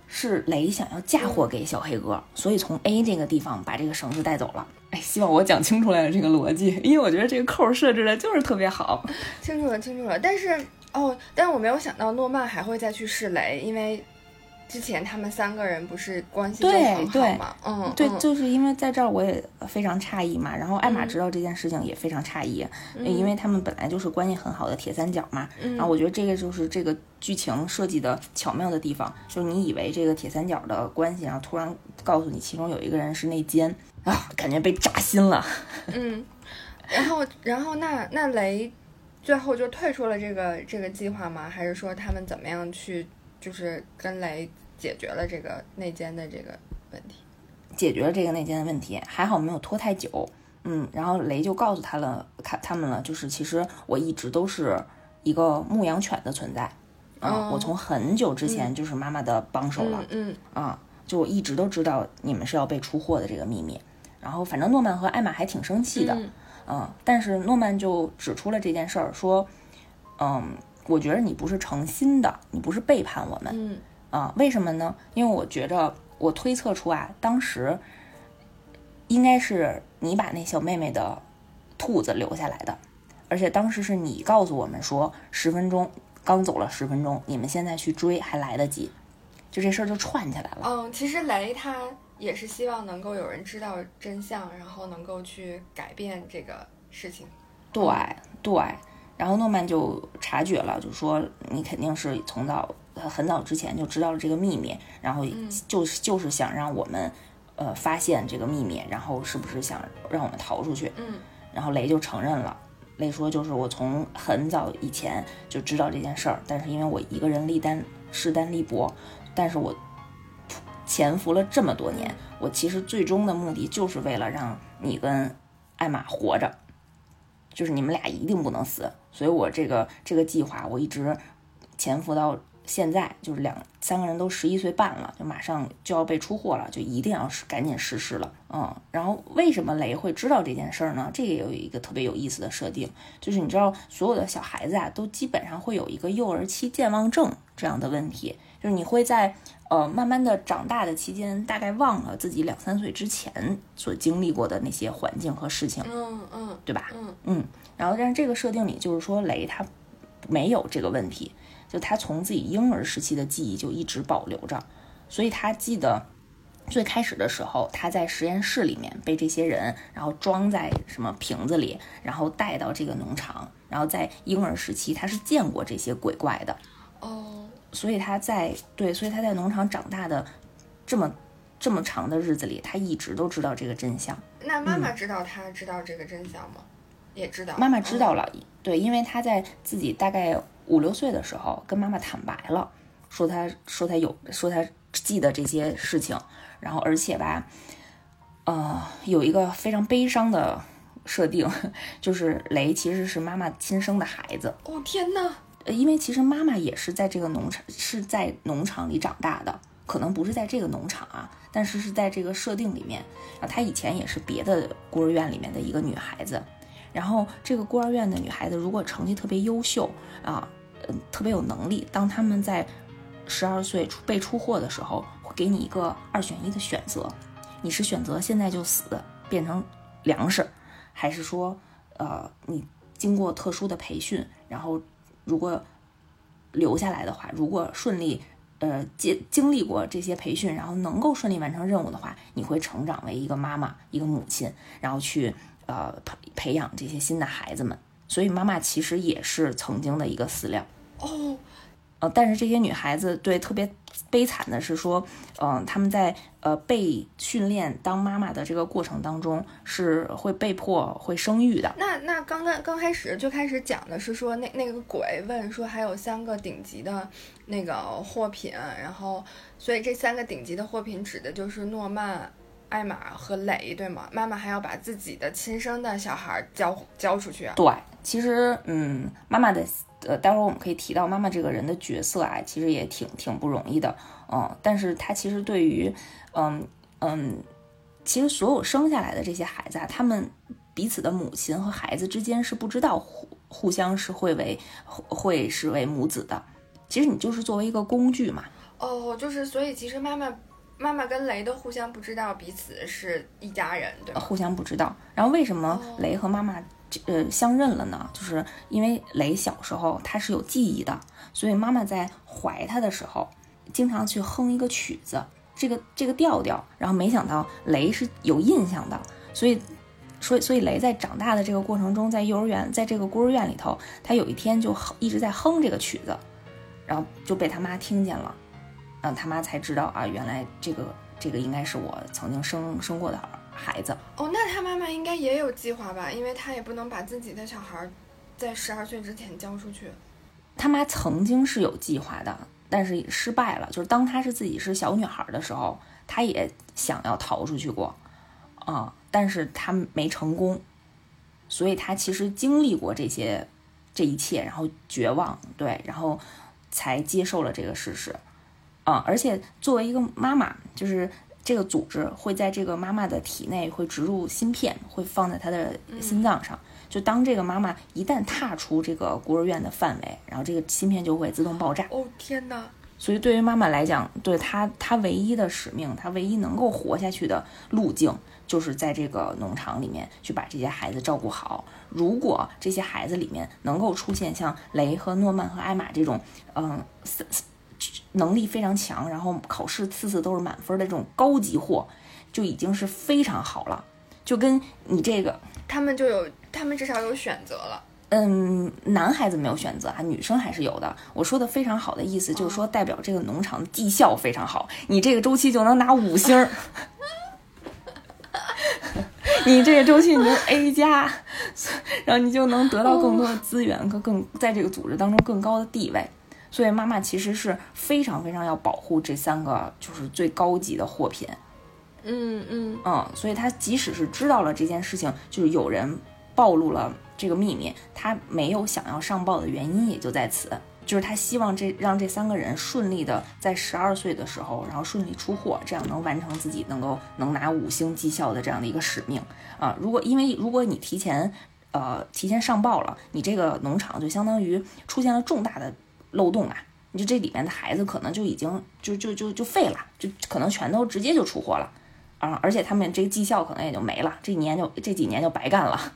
是雷想要嫁祸给小黑哥，所以从 A 这个地方把这个绳子带走了。哎，希望我讲清楚了这个逻辑，因为我觉得这个扣设置的就是特别好。清楚了，清楚了。但是哦，但是我没有想到诺曼还会再去试雷，因为之前他们三个人不是关系就对很好对嘛？嗯，对，嗯就是因为在这儿我也非常诧异嘛，然后艾玛知道这件事情也非常诧异，嗯因为他们本来就是关系很好的铁三角嘛。然后我觉得这个就是这个剧情设计的巧妙的地方，就是你以为这个铁三角的关系，然后突然告诉你其中有一个人是内奸啊，感觉被扎心了。嗯，然后然后那那雷最后就退出了这个这个计划吗？还是说他们怎么样去就是跟雷解决了这个内奸的这个问题？解决了这个内奸的问题，还好没有拖太久。嗯，然后雷就告诉他了，他他们了，就是其实我一直都是一个牧羊犬的存在。啊、哦我从很久之前就是妈妈的帮手了。嗯啊，就我一直都知道你们是要被出货的这个秘密。然后反正诺曼和艾玛还挺生气的，嗯嗯，但是诺曼就指出了这件事儿，说，嗯，我觉得你不是诚心的，你不是背叛我们，嗯啊，为什么呢？因为我觉着我推测出啊，当时应该是你把那小妹妹的兔子留下来的，而且当时是你告诉我们说十分钟刚走了十分钟，你们现在去追还来得及，就这事儿就串起来了。嗯，其实雷他也是希望能够有人知道真相，然后能够去改变这个事情。对对，然后诺曼就察觉了，就说你肯定是从早呃很早之前就知道了这个秘密，然后就是就是想让我们呃发现这个秘密，然后是不是想让我们逃出去？嗯然后雷就承认了。雷说：“就是我从很早以前就知道这件事儿，但是因为我一个人力单势单力薄，但是我潜伏了这么多年，我其实最终的目的就是为了让你跟艾玛活着，就是你们俩一定不能死。所以我这个这个计划，我一直潜伏到现在，就是两三个人都十一岁半了，就马上就要被出货了，就一定要是赶紧实施了。嗯，然后为什么雷会知道这件事儿呢？这个也有一个特别有意思的设定，就是你知道所有的小孩子啊，都基本上会有一个幼儿期健忘症这样的问题，就是你会在呃慢慢的长大的期间，大概忘了自己两三岁之前所经历过的那些环境和事情，嗯嗯对吧？嗯嗯，然后但是这个设定里就是说雷他没有这个问题，就他从自己婴儿时期的记忆就一直保留着，所以他记得最开始的时候，他在实验室里面被这些人然后装在什么瓶子里，然后带到这个农场，然后在婴儿时期他是见过这些鬼怪的，哦所以他在对，所以他在农场长大的这么这么长的日子里，他一直都知道这个真相。那妈妈知道他知道这个真相吗？也知道。妈妈知道了。了，对，因为他在自己大概五六岁的时候跟妈妈坦白了，说他说他有说他记得这些事情，然后而且吧，呃，有一个非常悲伤的设定，就是雷其实是妈妈亲生的孩子，哦天哪！呃因为其实妈妈也是在这个农场是在农场里长大的，可能不是在这个农场啊，但是是在这个设定里面。啊，她以前也是别的孤儿院里面的一个女孩子，然后这个孤儿院的女孩子如果成绩特别优秀啊，嗯，特别有能力，当他们在十二岁出被出货的时候，会给你一个二选一的选择，你是选择现在就死变成粮食，还是说，呃，你经过特殊的培训，然后如果留下来的话，如果顺利，呃，经经历过这些培训，然后能够顺利完成任务的话，你会成长为一个妈妈，一个母亲，然后去呃培培养这些新的孩子们。所以妈妈其实也是曾经的一个饲料。哦，呃，但是这些女孩子对特别悲惨的是说，嗯、她们在呃被训练当妈妈的这个过程当中是会被迫会生育的。那那刚刚刚开始就开始讲的是说那那个鬼问说还有三个顶级的那个货品，然后所以这三个顶级的货品指的就是诺曼、艾玛和雷，对吗？妈妈还要把自己的亲生的小孩交交出去啊？对，其实嗯，妈妈的呃，待会儿我们可以提到妈妈这个人的角色啊，其实也挺挺不容易的，嗯，但是她其实对于嗯嗯，其实所有生下来的这些孩子啊，他们彼此的母亲和孩子之间是不知道互互相是会为会是为母子的。其实你就是作为一个工具嘛，哦，就是所以其实妈妈妈妈跟雷都互相不知道彼此是一家人，对吗？互相不知道。然后为什么哦雷和妈妈这呃相认了呢？就是因为雷小时候他是有记忆的，所以妈妈在怀他的时候，经常去哼一个曲子，这个这个调调。然后没想到雷是有印象的，所以。所以，所以雷在长大的这个过程中，在幼儿园，在这个孤儿院里头，他有一天就一直在哼这个曲子，然后就被他妈听见了，嗯，他妈才知道啊，原来这个这个应该是我曾经生生过的儿孩子。哦，那他妈妈应该也有计划吧？因为他也不能把自己的小孩在十二岁之前交出去。他妈曾经是有计划的，但是失败了。就是当她是自己是小女孩的时候，她也想要逃出去过，啊、但是她没成功，所以她其实经历过这些这一切，然后绝望，对，然后才接受了这个事实，啊、而且作为一个妈妈，就是这个组织会在这个妈妈的体内会植入芯片，会放在她的心脏上。就当这个妈妈一旦踏出这个孤儿院的范围，然后这个芯片就会自动爆炸。哦天哪！所以对于妈妈来讲，对她她唯一的使命，她唯一能够活下去的路径，就是在这个农场里面去把这些孩子照顾好。如果这些孩子里面能够出现像雷和诺曼和艾玛这种，嗯，三能力非常强，然后考试次次都是满分的这种高级货，就已经是非常好了。就跟你这个他们就有，他们至少有选择了。嗯，男孩子没有选择啊，女生还是有的。我说的非常好的意思就是说，代表这个农场的绩效非常好，你这个周期就能拿五星儿，你这个周期你就 A 加，然后你就能得到更多的资源和更在这个组织当中更高的地位。所以妈妈其实是非常非常要保护这三个就是最高级的货品。嗯嗯，嗯，所以他即使是知道了这件事情，就是有人暴露了这个秘密，他没有想要上报的原因也就在此，就是他希望这让这三个人顺利的在十二岁的时候，然后顺利出货，这样能完成自己能够能拿五星绩效的这样的一个使命啊。如果因为如果你提前呃提前上报了，你这个农场就相当于出现了重大的漏洞啊。你就这里面的孩子可能就已经就就就就废了，就可能全都直接就出货了。啊，而且他们这个绩效可能也就没了，这一年就这几年就白干了，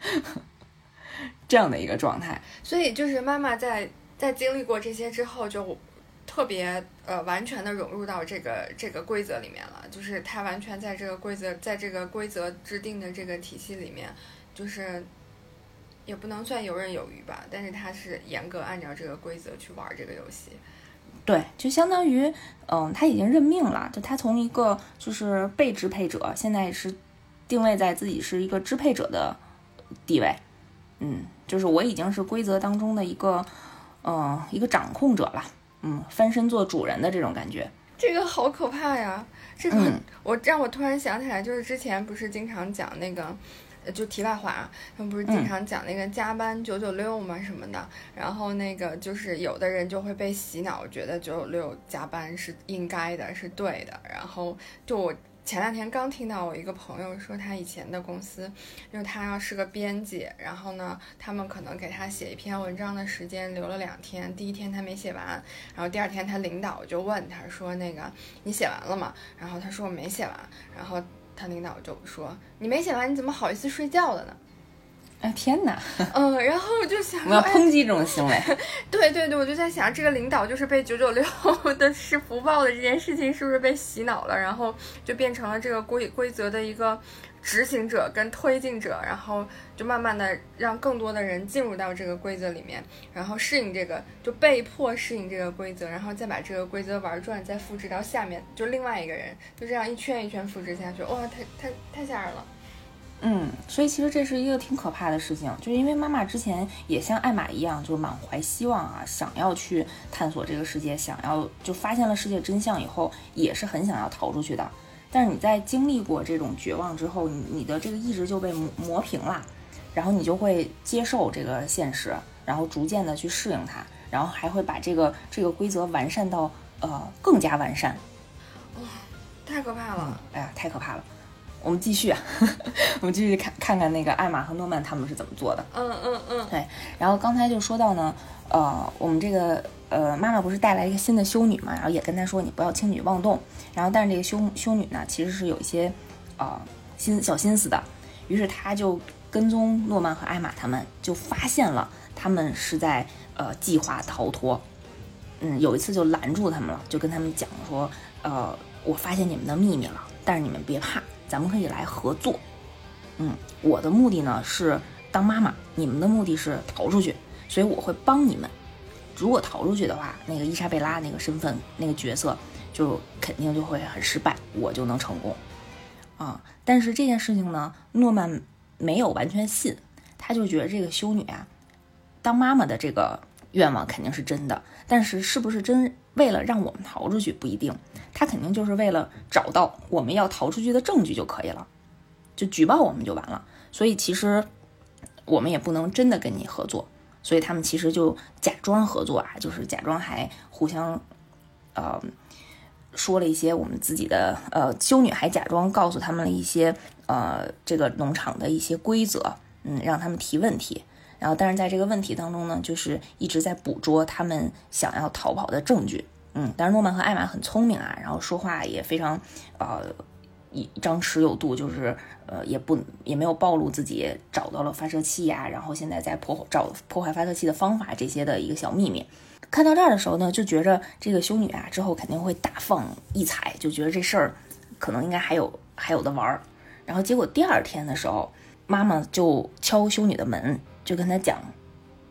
这样的一个状态。所以就是妈妈在在经历过这些之后，就特别呃完全的融入到这个这个规则里面了。就是她完全在这个规则，在这个规则制定的这个体系里面，就是也不能算游刃有余吧，但是他是严格按照这个规则去玩这个游戏。对，就相当于，嗯，他已经认命了，就他从一个就是被支配者，现在是定位在自己是一个支配者的地位，嗯，就是我已经是规则当中的一个，嗯，一个掌控者了，嗯，翻身做主人的这种感觉。这个好可怕呀！这个、嗯我让我突然想起来，就是之前不是经常讲那个，呃就题外话啊，他们不是经嗯常讲那个加班九九六嘛什么的，然后那个就是有的人就会被洗脑，觉得九九六加班是应该的，是对的。然后就我前两天刚听到我一个朋友说，他以前的公司，就是他要是个编辑，然后呢，他们可能给他写一篇文章的时间留了两天，第一天他没写完，然后第二天他领导就问他说：“那个你写完了吗？”然后他说：“我没写完。”然后他领导就说：“你没写完，你怎么好意思睡觉了呢？”哎天哪！嗯，然后我就想，我要抨击这种行为。对对对，我就在想，这个领导就是被九九六 的是福报的这件事情，是不是被洗脑了？然后就变成了这个规规则的一个。执行者跟推进者，然后就慢慢的让更多的人进入到这个规则里面，然后适应这个，就被迫适应这个规则，然后再把这个规则玩转，再复制到下面，就另外一个人，就这样一圈一圈复制下去，哇，太太太吓人了。嗯，所以其实这是一个挺可怕的事情，就是因为妈妈之前也像艾玛一样，就是满怀希望啊，想要去探索这个世界，想要就发现了世界真相以后，也是很想要逃出去的。但是你在经历过这种绝望之后，你你的这个意志就被磨磨平了，然后你就会接受这个现实，然后逐渐的去适应它，然后还会把这个这个规则完善到呃更加完善。哇，太可怕了！哎呀，太可怕了！我们继续啊，我们继续看看看那个艾玛和诺曼他们是怎么做的。嗯嗯嗯。对，然后刚才就说到呢，呃，我们这个。呃，妈妈不是带来一个新的修女嘛，然后也跟她说你不要轻举妄动。然后，但是这个修修女呢，其实是有一些呃心小心思的。于是她就跟踪诺曼和艾玛他们，就发现了他们是在呃计划逃脱。嗯，有一次就拦住他们了，就跟他们讲说，呃，我发现你们的秘密了，但是你们别怕，咱们可以来合作。嗯，我的目的呢是当妈妈，你们的目的是逃出去，所以我会帮你们。如果逃出去的话，那个伊莎贝拉那个身份那个角色就肯定就会很失败，我就能成功啊！但是这件事情呢，诺曼没有完全信，他就觉得这个修女啊，当妈妈的这个愿望肯定是真的，但是是不是真为了让我们逃出去不一定，他肯定就是为了找到我们要逃出去的证据就可以了，就举报我们就完了。所以其实我们也不能真的跟你合作。所以他们其实就假装合作啊，就是假装还互相，呃，说了一些我们自己的，呃，修女还假装告诉他们了一些，呃，这个农场的一些规则，嗯，让他们提问题，然后但是在这个问题当中呢，就是一直在捕捉他们想要逃跑的证据，嗯，但是诺曼和艾玛很聪明啊，然后说话也非常，呃。一张弛有度，就是呃，也不也没有暴露自己找到了发射器呀，然后现在在破找破坏发射器的方法这些的一个小秘密。看到这儿的时候呢，就觉着这个修女啊，之后肯定会大放异彩，就觉得这事儿可能应该还有还有的玩儿。然后结果第二天的时候，妈妈就敲修女的门，就跟她讲：“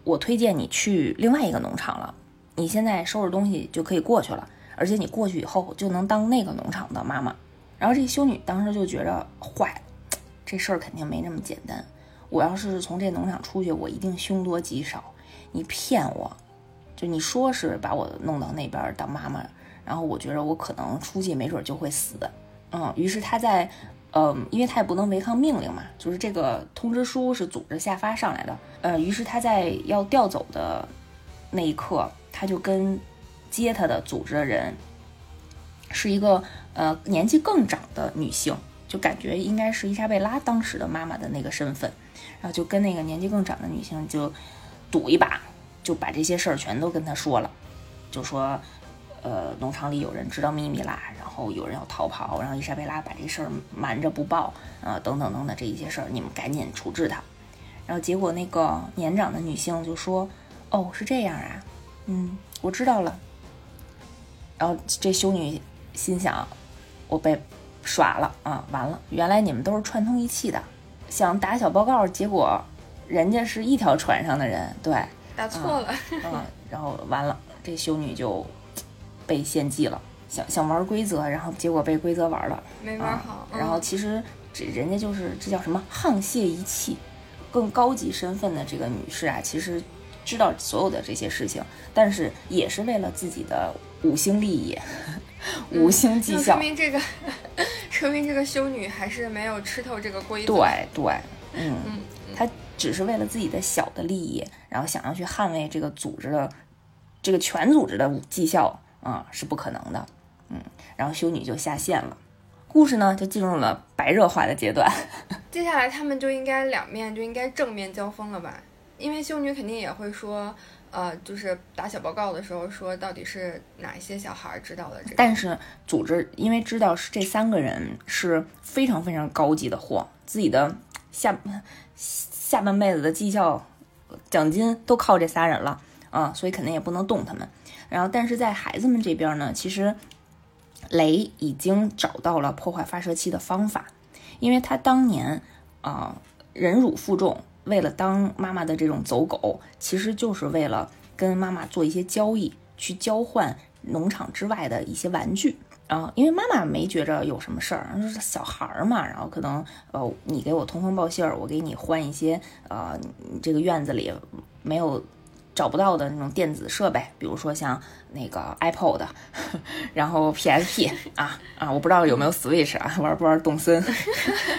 我推荐你去另外一个农场了，你现在收拾东西就可以过去了，而且你过去以后就能当那个农场的妈妈。”然后这修女当时就觉着坏了，这事儿肯定没那么简单。我要是从这农场出去，我一定凶多吉少。你骗我，就你说是把我弄到那边当妈妈，然后我觉着我可能出去没准就会死。嗯，于是他在，嗯，因为他也不能违抗命令嘛，就是这个通知书是组织下发上来的。呃，于是他在要调走的那一刻，他就跟接他的组织的人。是一个呃年纪更长的女性，就感觉应该是伊莎贝拉当时的妈妈的那个身份，然后就跟那个年纪更长的女性就赌一把，就把这些事儿全都跟她说了，就说呃农场里有人知道秘密啦，然后有人要逃跑，然后伊莎贝拉把这事儿瞒着不报，呃等等等等这一些事儿，你们赶紧处置他。然后结果那个年长的女性就说：“哦，是这样啊，嗯，我知道了。”然后这修女。心想，我被耍了啊！完了，原来你们都是串通一气的，想打小报告，结果人家是一条船上的人，对，打错了，嗯，然后完了，这修女就被献祭了，想想玩规则，然后结果被规则玩了，没玩好。然后其实这人家就是这叫什么沆瀣一气，更高级身份的这个女士啊，其实知道所有的这些事情，但是也是为了自己的五星利益。五星绩效，说明这个，说明这个修女还是没有吃透这个规则。对对，嗯嗯，她只是为了自己的小的利益，然后想要去捍卫这个组织的这个全组织的绩效啊，是不可能的。嗯，然后修女就下线了，故事呢就进入了白热化的阶段。接下来他们就应该两面就应该正面交锋了吧？因为修女肯定也会说。呃，就是打小报告的时候说，到底是哪一些小孩知道的这？但是组织因为知道是这三个人是非常非常高级的货，自己的下下半辈子的绩效奖金都靠这仨人了啊，所以肯定也不能动他们。然后，但是在孩子们这边呢，其实雷已经找到了破坏发射器的方法，因为他当年啊忍辱负重，为了当妈妈的这种走狗，其实就是为了跟妈妈做一些交易，去交换农场之外的一些玩具。啊，因为妈妈没觉着有什么事儿，就是小孩儿嘛，然后可能呃，你给我通风报信儿，我给你换一些呃，这个院子里没有找不到的那种电子设备，比如说像那个 iPod，然后 PSP 啊啊，我不知道有没有 Switch 啊，玩不玩动森，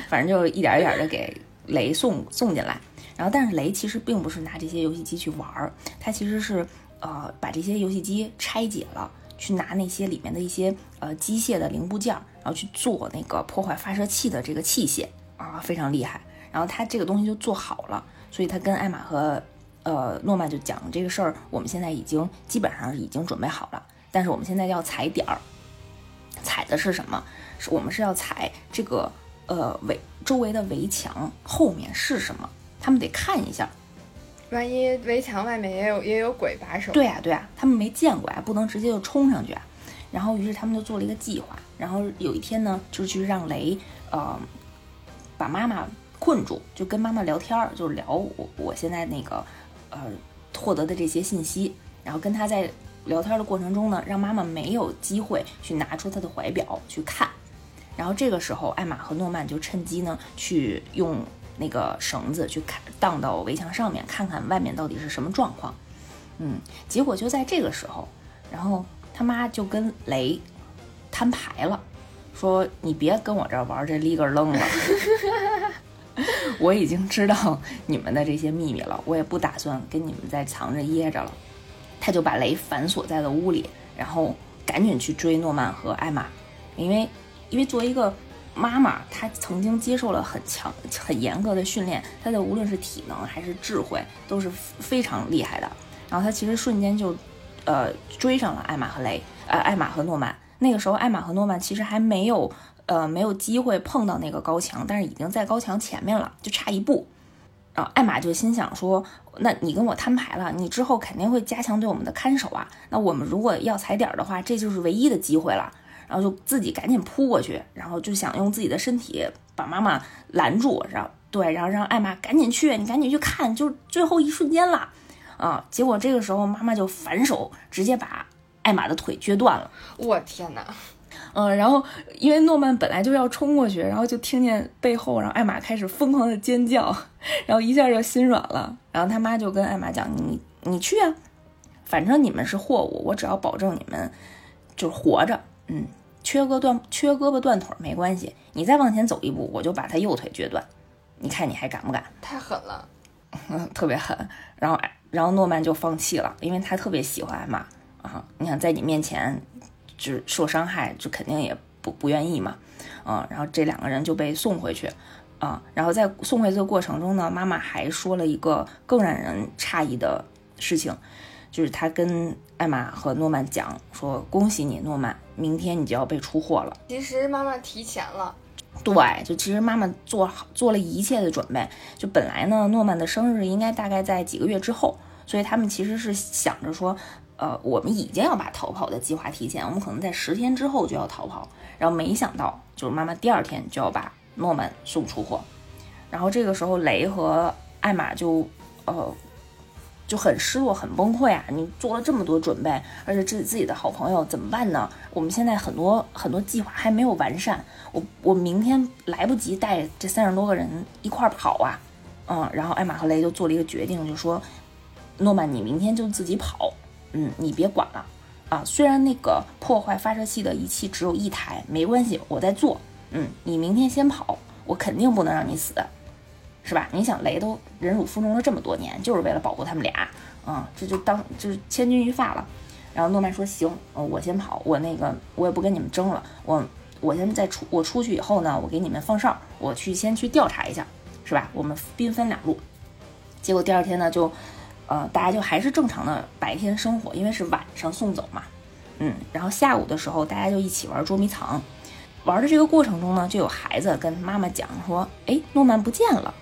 反正就一点一点的给雷送送进来。然后，但是雷其实并不是拿这些游戏机去玩儿，他其实是呃把这些游戏机拆解了。去拿那些里面的一些呃机械的零部件，然后去做那个破坏发射器的这个器械啊，非常厉害。然后他这个东西就做好了，所以他跟艾玛和呃诺曼就讲这个事儿，我们现在已经基本上已经准备好了，但是我们现在要踩点儿，踩的是什么？是我们是要踩这个呃围周围的围墙后面是什么？他们得看一下。万一围墙外面也有也有鬼把守？对呀对呀，他们没见过呀，不能直接就冲上去啊。然后于是他们就做了一个计划。然后有一天呢，就去让雷呃把妈妈困住，就跟妈妈聊天儿，就聊我我现在那个呃获得的这些信息。然后跟他在聊天的过程中呢，让妈妈没有机会去拿出他的怀表去看。然后这个时候，艾玛和诺曼就趁机呢去用。那个绳子去看，荡到围墙上面，看看外面到底是什么状况。嗯，结果就在这个时候，然后他妈就跟雷摊牌了，说：“你别跟我这玩这立个愣了，我已经知道你们的这些秘密了，我也不打算跟你们再藏着掖着了。”他就把雷反锁在了屋里，然后赶紧去追诺曼和艾玛，因为因为作为一个。妈妈，她曾经接受了很强、很严格的训练，她的无论是体能还是智慧都是非常厉害的。然后她其实瞬间就，呃，追上了艾玛和雷，呃，艾玛和诺曼。那个时候，艾玛和诺曼其实还没有，呃，没有机会碰到那个高墙，但是已经在高墙前面了，就差一步。然后艾玛就心想说：“那你跟我摊牌了，你之后肯定会加强对我们的看守啊。那我们如果要踩点的话，这就是唯一的机会了。”然后就自己赶紧扑过去，然后就想用自己的身体把妈妈拦住，然后对，然后让艾玛赶紧去，你赶紧去看，就最后一瞬间了，啊！结果这个时候妈妈就反手直接把艾玛的腿撅断了。我天哪！嗯，然后因为诺曼本来就要冲过去，然后就听见背后，然后艾玛开始疯狂的尖叫，然后一下就心软了。然后他妈就跟艾玛讲：“你你去啊，反正你们是货物，我只要保证你们就是活着。”嗯，缺胳断缺胳膊断腿没关系，你再往前走一步，我就把他右腿撅断。你看你还敢不敢？太狠了，特别狠。然后，然后诺曼就放弃了，因为他特别喜欢艾玛啊。你想在你面前就受伤害，就肯定也不不愿意嘛。嗯，然后这两个人就被送回去啊。然后在送回去的过程中呢，妈妈还说了一个更让人诧异的事情。就是他跟艾玛和诺曼讲说：“恭喜你，诺曼，明天你就要被出货了。”其实妈妈提前了，对，就其实妈妈做好做了一切的准备。就本来呢，诺曼的生日应该大概在几个月之后，所以他们其实是想着说，呃，我们已经要把逃跑的计划提前，我们可能在十天之后就要逃跑。然后没想到，就是妈妈第二天就要把诺曼送出货。然后这个时候，雷和艾玛就，呃。就很失落，很崩溃啊！你做了这么多准备，而且自己自己的好朋友怎么办呢？我们现在很多很多计划还没有完善，我我明天来不及带这三十多个人一块儿跑啊！嗯，然后艾玛和雷就做了一个决定，就说：“诺曼，你明天就自己跑，嗯，你别管了啊！虽然那个破坏发射器的仪器只有一台，没关系，我在做，嗯，你明天先跑，我肯定不能让你死。”是吧？你想雷都忍辱负重了这么多年，就是为了保护他们俩，嗯，这就当就是千钧一发了。然后诺曼说：“行，我先跑，我那个我也不跟你们争了，我我现在出我出去以后呢，我给你们放哨，我去先去调查一下，是吧？我们兵分两路。结果第二天呢，就呃大家就还是正常的白天生活，因为是晚上送走嘛，嗯，然后下午的时候大家就一起玩捉迷藏，玩的这个过程中呢，就有孩子跟妈妈讲说：，哎，诺曼不见了。”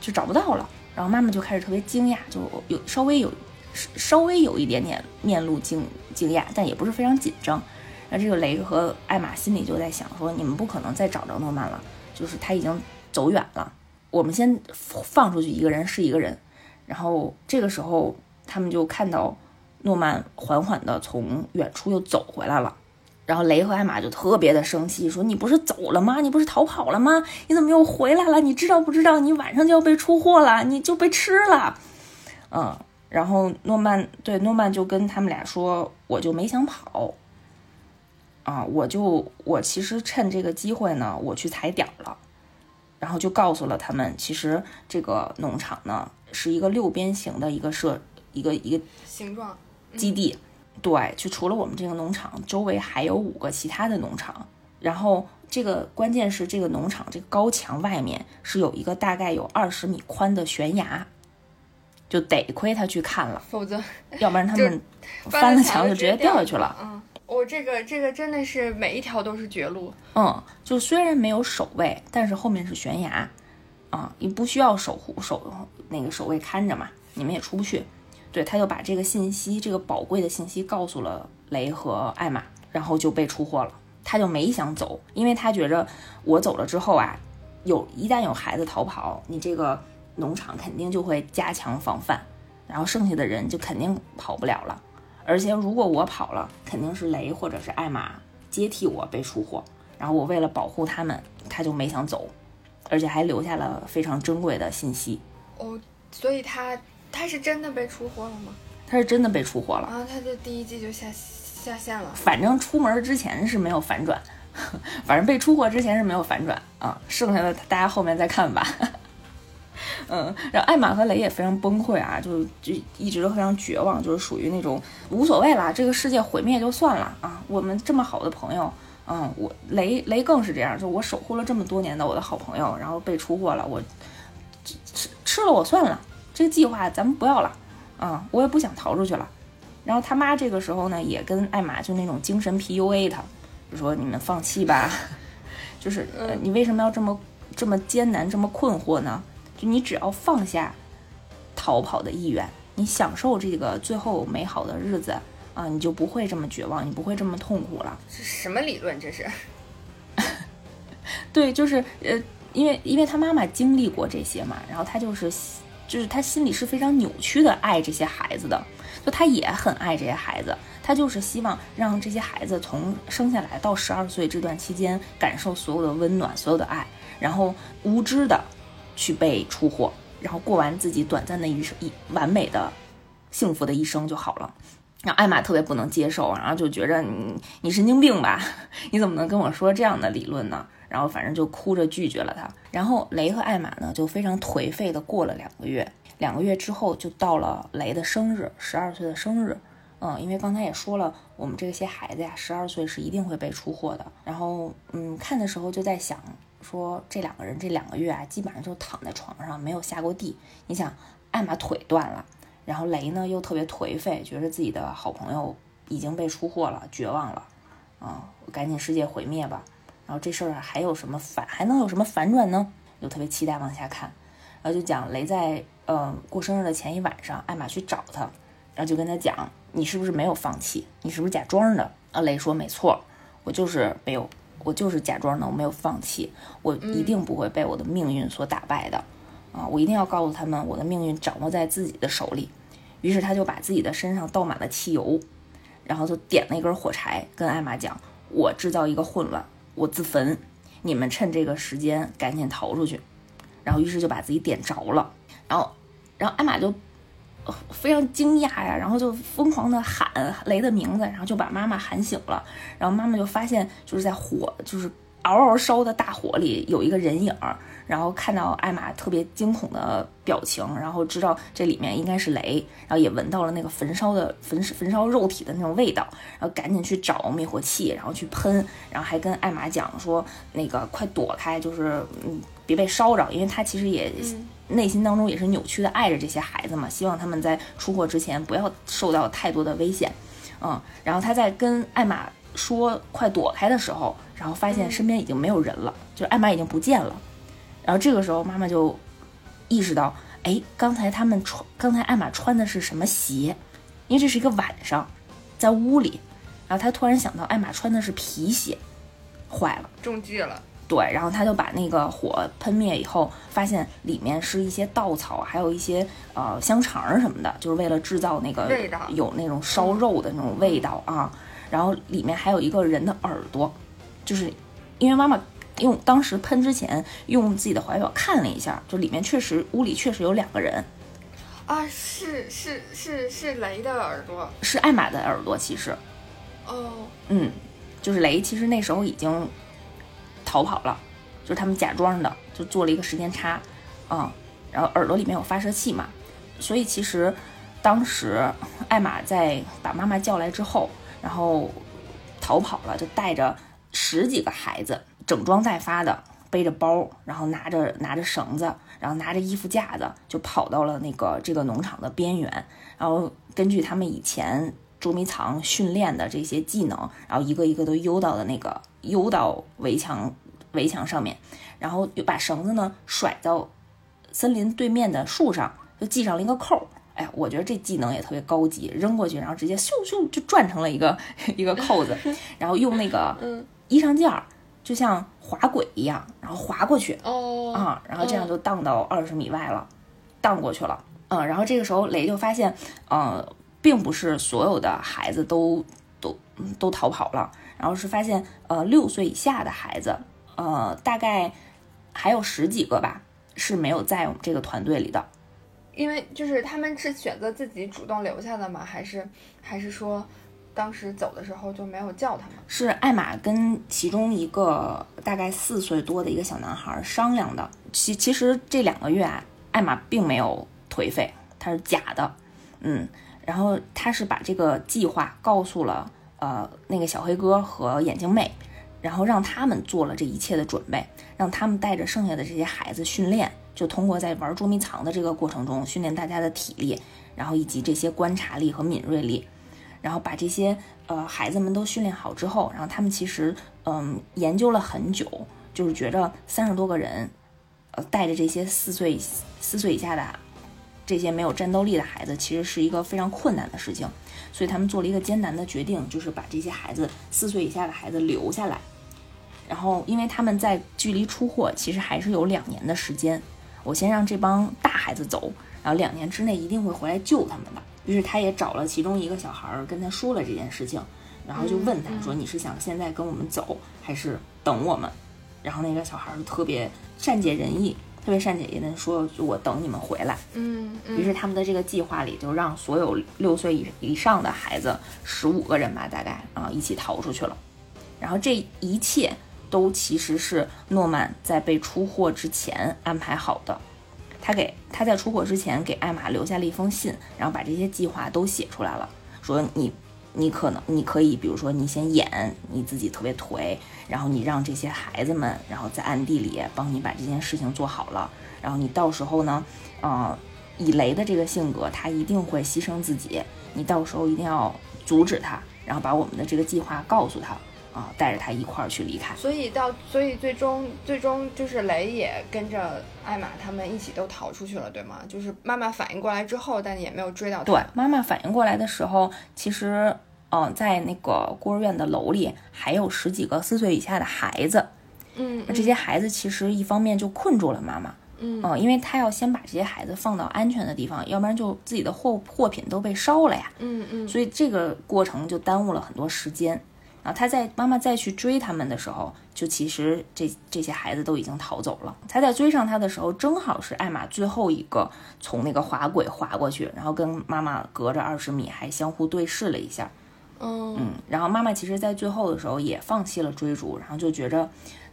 就找不到了，然后妈妈就开始特别惊讶，就有稍微有稍微有一点点面露惊惊讶，但也不是非常紧张。那这个雷和艾玛心里就在想说，你们不可能再找着诺曼了，就是他已经走远了。我们先放出去一个人是一个人。然后这个时候，他们就看到诺曼缓缓地从远处又走回来了。然后雷和艾玛就特别的生气，说：“你不是走了吗？你不是逃跑了吗？你怎么又回来了？你知道不知道？你晚上就要被出货了，你就被吃了。”嗯，然后诺曼对诺曼就跟他们俩说：“我就没想跑。”啊，我就我其实趁这个机会呢，我去踩点了，然后就告诉了他们，其实这个农场呢是一个六边形的一个设一个一个形状基地，对，就除了我们这个农场，周围还有五个其他的农场，然后这个关键是这个农场这个高墙外面是有一个大概有二十米宽的悬崖，就得亏他去看了，否则要不然他 们翻了墙就直接掉下去了。嗯。我这个这个真的是每一条都是绝路。嗯，就虽然没有守卫，但是后面是悬崖，啊，你不需要守护守那个守卫看着嘛，你们也出不去。对，他就把这个信息，这个宝贵的信息告诉了雷和艾玛，然后就被出货了。他就没想走，因为他觉着我走了之后啊，有一旦有孩子逃跑，你这个农场肯定就会加强防范，然后剩下的人就肯定跑不了了。而且如果我跑了，肯定是雷或者是艾玛接替我被出货。然后我为了保护他们，他就没想走，而且还留下了非常珍贵的信息。哦，所以他他是真的被出货了吗？他是真的被出货了。啊，他就第一季就下下线了。反正出门之前是没有反转，反正被出货之前是没有反转啊。剩下的大家后面再看吧。嗯，然后艾玛和雷也非常崩溃啊，就就一直都非常绝望，就是属于那种无所谓了，这个世界毁灭就算了啊，我们这么好的朋友，嗯，我雷雷更是这样，就我守护了这么多年的我的好朋友，然后被出货了，我吃吃了我算了，这个计划咱们不要了，啊，我也不想逃出去了。然后他妈这个时候呢，也跟艾玛就那种精神 PUA 他，就说你们放弃吧，就是呃你为什么要这么这么艰难，这么困惑呢？就你只要放下逃跑的意愿，你享受这个最后美好的日子啊，你就不会这么绝望，你不会这么痛苦了。这什么理论？这是？对，就是呃，因为因为他妈妈经历过这些嘛，然后他就是就是他心里是非常扭曲的爱这些孩子的，就他也很爱这些孩子，他就是希望让这些孩子从生下来到十二岁这段期间感受所有的温暖，所有的爱，然后无知的。去被出货，然后过完自己短暂的一生，一完美的、幸福的一生就好了。然后艾玛特别不能接受，然后就觉着你你神经病吧？你怎么能跟我说这样的理论呢？然后反正就哭着拒绝了他。然后雷和艾玛呢就非常颓废的过了两个月，两个月之后就到了雷的生日，十二岁的生日。嗯，因为刚才也说了，我们这些孩子呀，十二岁是一定会被出货的。然后嗯，看的时候就在想。说这两个人这两个月啊，基本上就躺在床上没有下过地。你想，艾玛腿断了，然后雷呢又特别颓废，觉得自己的好朋友已经被出货了，绝望了，啊，赶紧世界毁灭吧。然后这事儿还有什么反，还能有什么反转呢？就特别期待往下看。然后就讲雷在呃过生日的前一晚上，艾玛去找他，然后就跟他讲，你是不是没有放弃？你是不是假装的？啊，雷说没错，我就是没有。我就是假装的，我没有放弃，我一定不会被我的命运所打败的，啊，我一定要告诉他们，我的命运掌握在自己的手里。于是他就把自己的身上倒满了汽油，然后就点了一根火柴，跟艾玛讲：“我制造一个混乱，我自焚，你们趁这个时间赶紧逃出去。”然后于是就把自己点着了，然后，然后艾玛就。非常惊讶呀，然后就疯狂的喊雷的名字，然后就把妈妈喊醒了。然后妈妈就发现，就是在火，就是嗷嗷烧的大火里有一个人影儿。然后看到艾玛特别惊恐的表情，然后知道这里面应该是雷，然后也闻到了那个焚烧的焚焚烧肉体的那种味道，然后赶紧去找灭火器，然后去喷，然后还跟艾玛讲说，那个快躲开，就是嗯别被烧着，因为他其实也。内心当中也是扭曲的爱着这些孩子嘛，希望他们在出货之前不要受到太多的危险，嗯，然后他在跟艾玛说快躲开的时候，然后发现身边已经没有人了，就艾玛已经不见了，然后这个时候妈妈就意识到，哎，刚才他们穿，刚才艾玛穿的是什么鞋？因为这是一个晚上，在屋里，然后她突然想到艾玛穿的是皮鞋，坏了，中计了。对，然后他就把那个火喷灭以后，发现里面是一些稻草，还有一些呃香肠什么的，就是为了制造那个味道有那种烧肉的那种味道啊。然后里面还有一个人的耳朵，就是因为妈妈用当时喷之前用自己的怀表看了一下，就里面确实屋里确实有两个人，啊，是是是是雷的耳朵。是艾玛的耳朵，其实，哦，嗯，就是雷其实那时候已经逃跑了，就是他们假装的，就做了一个时间差，嗯，然后耳朵里面有发射器嘛，所以其实当时艾玛在把妈妈叫来之后，然后逃跑了，就带着十几个孩子，整装待发的，背着包，然后拿着拿着绳子，然后拿着衣服架子，就跑到了那个这个农场的边缘，然后根据他们以前捉迷藏训练的这些技能，然后一个一个都悠到的那个悠到围墙围墙上面，然后又把绳子呢甩到森林对面的树上，就系上了一个扣儿。哎呀，我觉得这技能也特别高级，扔过去，然后直接咻咻就转成了一个 一个扣子，然后用那个 嗯衣裳件儿，就像滑轨一样，然后滑过去哦啊，然后这样就荡到二十米外了，荡过去了。嗯，然后这个时候雷就发现，呃，并不是所有的孩子都都嗯都逃跑了，然后是发现，呃，六岁以下的孩子，呃，大概还有十几个吧，是没有在我们这个团队里的。因为就是他们是选择自己主动留下的吗？还是还是说当时走的时候就没有叫他们？是艾玛跟其中一个大概四岁多的一个小男孩商量的。其其实这两个月啊，艾玛并没有颓废，她是假的，嗯。然后他是把这个计划告诉了呃那个小黑哥和眼镜妹，然后让他们做了这一切的准备，让他们带着剩下的这些孩子训练，就通过在玩捉迷藏的这个过程中训练大家的体力，然后以及这些观察力和敏锐力。然后把这些呃孩子们都训练好之后，然后他们其实嗯研究了很久，就是觉着三十多个人，呃带着这些四岁四岁以下的这些没有战斗力的孩子，其实是一个非常困难的事情，所以他们做了一个艰难的决定，就是把这些孩子四岁以下的孩子留下来。然后，因为他们在距离出货其实还是有两年的时间，我先让这帮大孩子走，然后两年之内一定会回来救他们的。于是他也找了其中一个小孩儿，跟他说了这件事情，然后就问他说：“你是想现在跟我们走，还是等我们？”然后那个小孩儿就特别善解人意，特别善解人意的说：“我等你们回来。”嗯于是他们的这个计划里就让所有六岁以以上的孩子十五个人吧，大概啊一起逃出去了。然后这一切都其实是诺曼在被出货之前安排好的。他给他在出货之前给艾玛留下了一封信，然后把这些计划都写出来了，说你你可能你可以，比如说你先演你自己特别颓，然后你让这些孩子们，然后在暗地里帮你把这件事情做好了，然后你到时候呢，呃，以雷的这个性格，他一定会牺牲自己，你到时候一定要阻止他，然后把我们的这个计划告诉他，啊、带着他一块儿去离开。所以到所以最终最终就是雷也跟着艾玛他们一起都逃出去了，对吗？就是妈妈反应过来之后，但也没有追到他对。，妈妈反应过来的时候，其实，嗯、在那个孤儿院的楼里还有十几个四岁以下的孩子，嗯，那这些孩子其实一方面就困住了妈妈，嗯嗯、因为他要先把这些孩子放到安全的地方，要不然就自己的货货品都被烧了呀。嗯嗯所以这个过程就耽误了很多时间。然后他在妈妈再去追他们的时候，就其实这这些孩子都已经逃走了。他在追上他的时候，正好是艾玛最后一个从那个滑轨滑过去，然后跟妈妈隔着二十米还相互对视了一下。嗯嗯，然后妈妈其实，在最后的时候也放弃了追逐，然后就觉着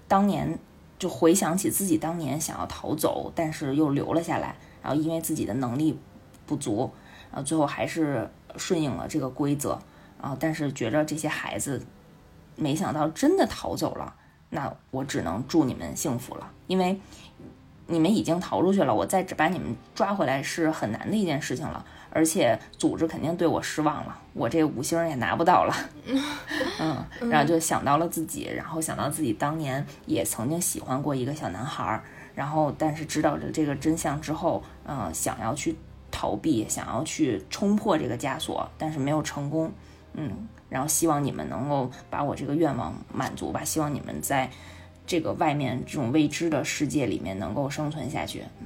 当年就回想起自己当年想要逃走，但是又留了下来，然后因为自己的能力不足，然后最后还是顺应了这个规则，然后但是觉着这些孩子没想到真的逃走了，那我只能祝你们幸福了，因为你们已经逃出去了，我再只把你们抓回来是很难的一件事情了。而且组织肯定对我失望了，我这五星也拿不到了，嗯，然后就想到了自己，然后想到自己当年也曾经喜欢过一个小男孩儿，然后但是知道了这个真相之后，嗯、想要去逃避，想要去冲破这个枷锁，但是没有成功，嗯，然后希望你们能够把我这个愿望满足吧，希望你们在这个外面这种未知的世界里面能够生存下去，嗯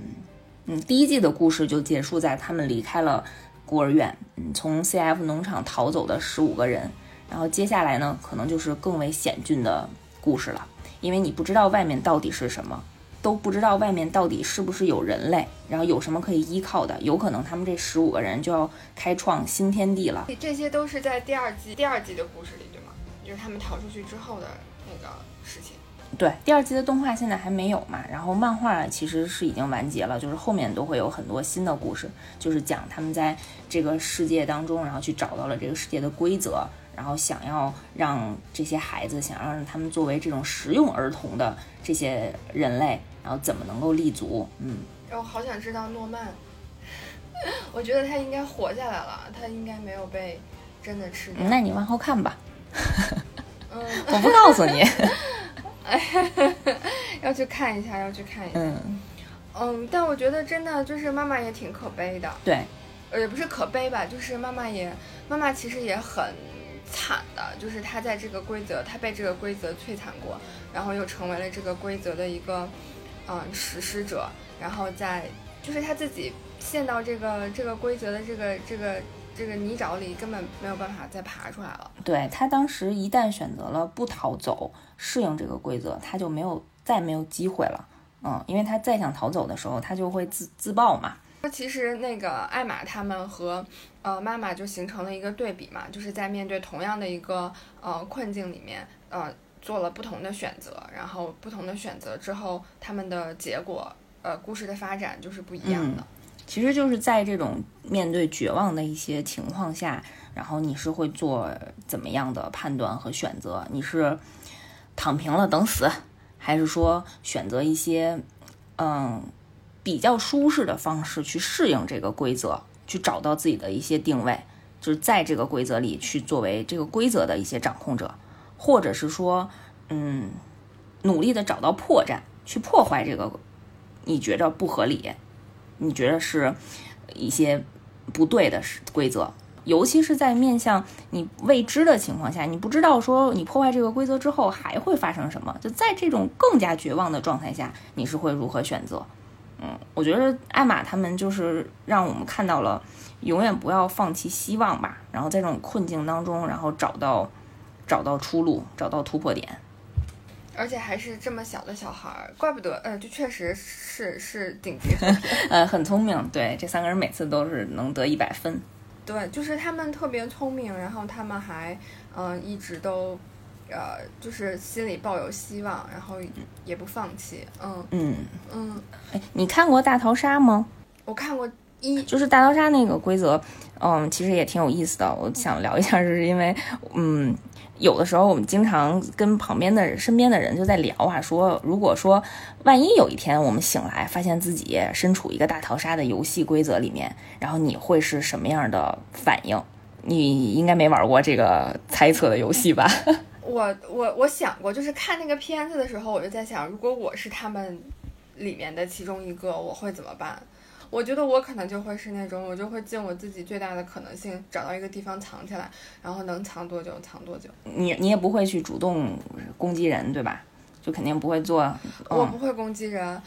嗯，第一季的故事就结束在他们离开了孤儿院，嗯，从 CF 农场逃走的十五个人，然后接下来呢，可能就是更为险峻的故事了，因为你不知道外面到底是什么。都不知道外面到底是不是有人类，然后有什么可以依靠的，有可能他们这十五个人就要开创新天地了。这些都是在第二季第二季的故事里，对吗？就是他们逃出去之后的那个事情。对，第二季的动画现在还没有嘛，然后漫画其实是已经完结了，就是后面都会有很多新的故事，就是讲他们在这个世界当中，然后去找到了这个世界的规则，然后想要让这些孩子，想要让他们作为这种实用儿童的这些人类，然后怎么能够立足？嗯，我好想知道诺曼，我觉得他应该活下来了，他应该没有被真的吃掉。那你往后看吧，嗯，我不告诉你。要去看一下，要去看一下。嗯，嗯，但我觉得真的就是妈妈也挺可悲的，对，呃，也不是可悲吧，就是妈妈也，妈妈其实也很惨的，就是她在这个规则，她被这个规则摧残过，然后又成为了这个规则的一个，嗯，实施者，然后在就是他自己陷到这个这个规则的这个这个这个泥沼里，根本没有办法再爬出来了。对他当时一旦选择了不逃走，适应这个规则，他就没有再没有机会了。嗯，因为他再想逃走的时候，他就会自自爆嘛。其实那个艾玛他们和呃妈妈就形成了一个对比嘛，就是在面对同样的一个呃困境里面，呃做了不同的选择，然后不同的选择之后，他们的结果呃故事的发展就是不一样的。其实就是在这种面对绝望的一些情况下，然后你是会做怎么样的判断和选择？你是躺平了等死，还是说选择一些嗯比较舒适的方式去适应这个规则，去找到自己的一些定位，就是在这个规则里去作为这个规则的一些掌控者，或者是说嗯努力的找到破绽，去破坏这个你觉着不合理。你觉得是一些不对的规则，尤其是在面向你未知的情况下，你不知道说你破坏这个规则之后还会发生什么，就在这种更加绝望的状态下，你是会如何选择？嗯，我觉得艾玛他们就是让我们看到了永远不要放弃希望吧，然后在这种困境当中，然后找到找到出路，找到突破点。而且还是这么小的小孩儿，怪不得，呃，就确实是是顶级 呃，很聪明。对，这三个人每次都是能得一百分。对，就是他们特别聪明，然后他们还，嗯、呃，一直都，呃，就是心里抱有希望，然后也不放弃。嗯嗯嗯。哎，你看过大逃杀吗？我看过一，就是大逃杀那个规则，嗯，其实也挺有意思的。我想聊一下，就是因为，嗯。有的时候，我们经常跟旁边的身边的人就在聊啊，说如果说万一有一天我们醒来，发现自己身处一个大逃杀的游戏规则里面，然后你会是什么样的反应？你应该没玩过这个猜测的游戏吧？我我我想过，就是看那个片子的时候，我就在想，如果我是他们里面的其中一个，我会怎么办？我觉得我可能就会是那种，我就会尽我自己最大的可能性，找到一个地方藏起来，然后能藏多久藏多久。你你也不会去主动攻击人，对吧？就肯定不会做。嗯、我不会攻击人，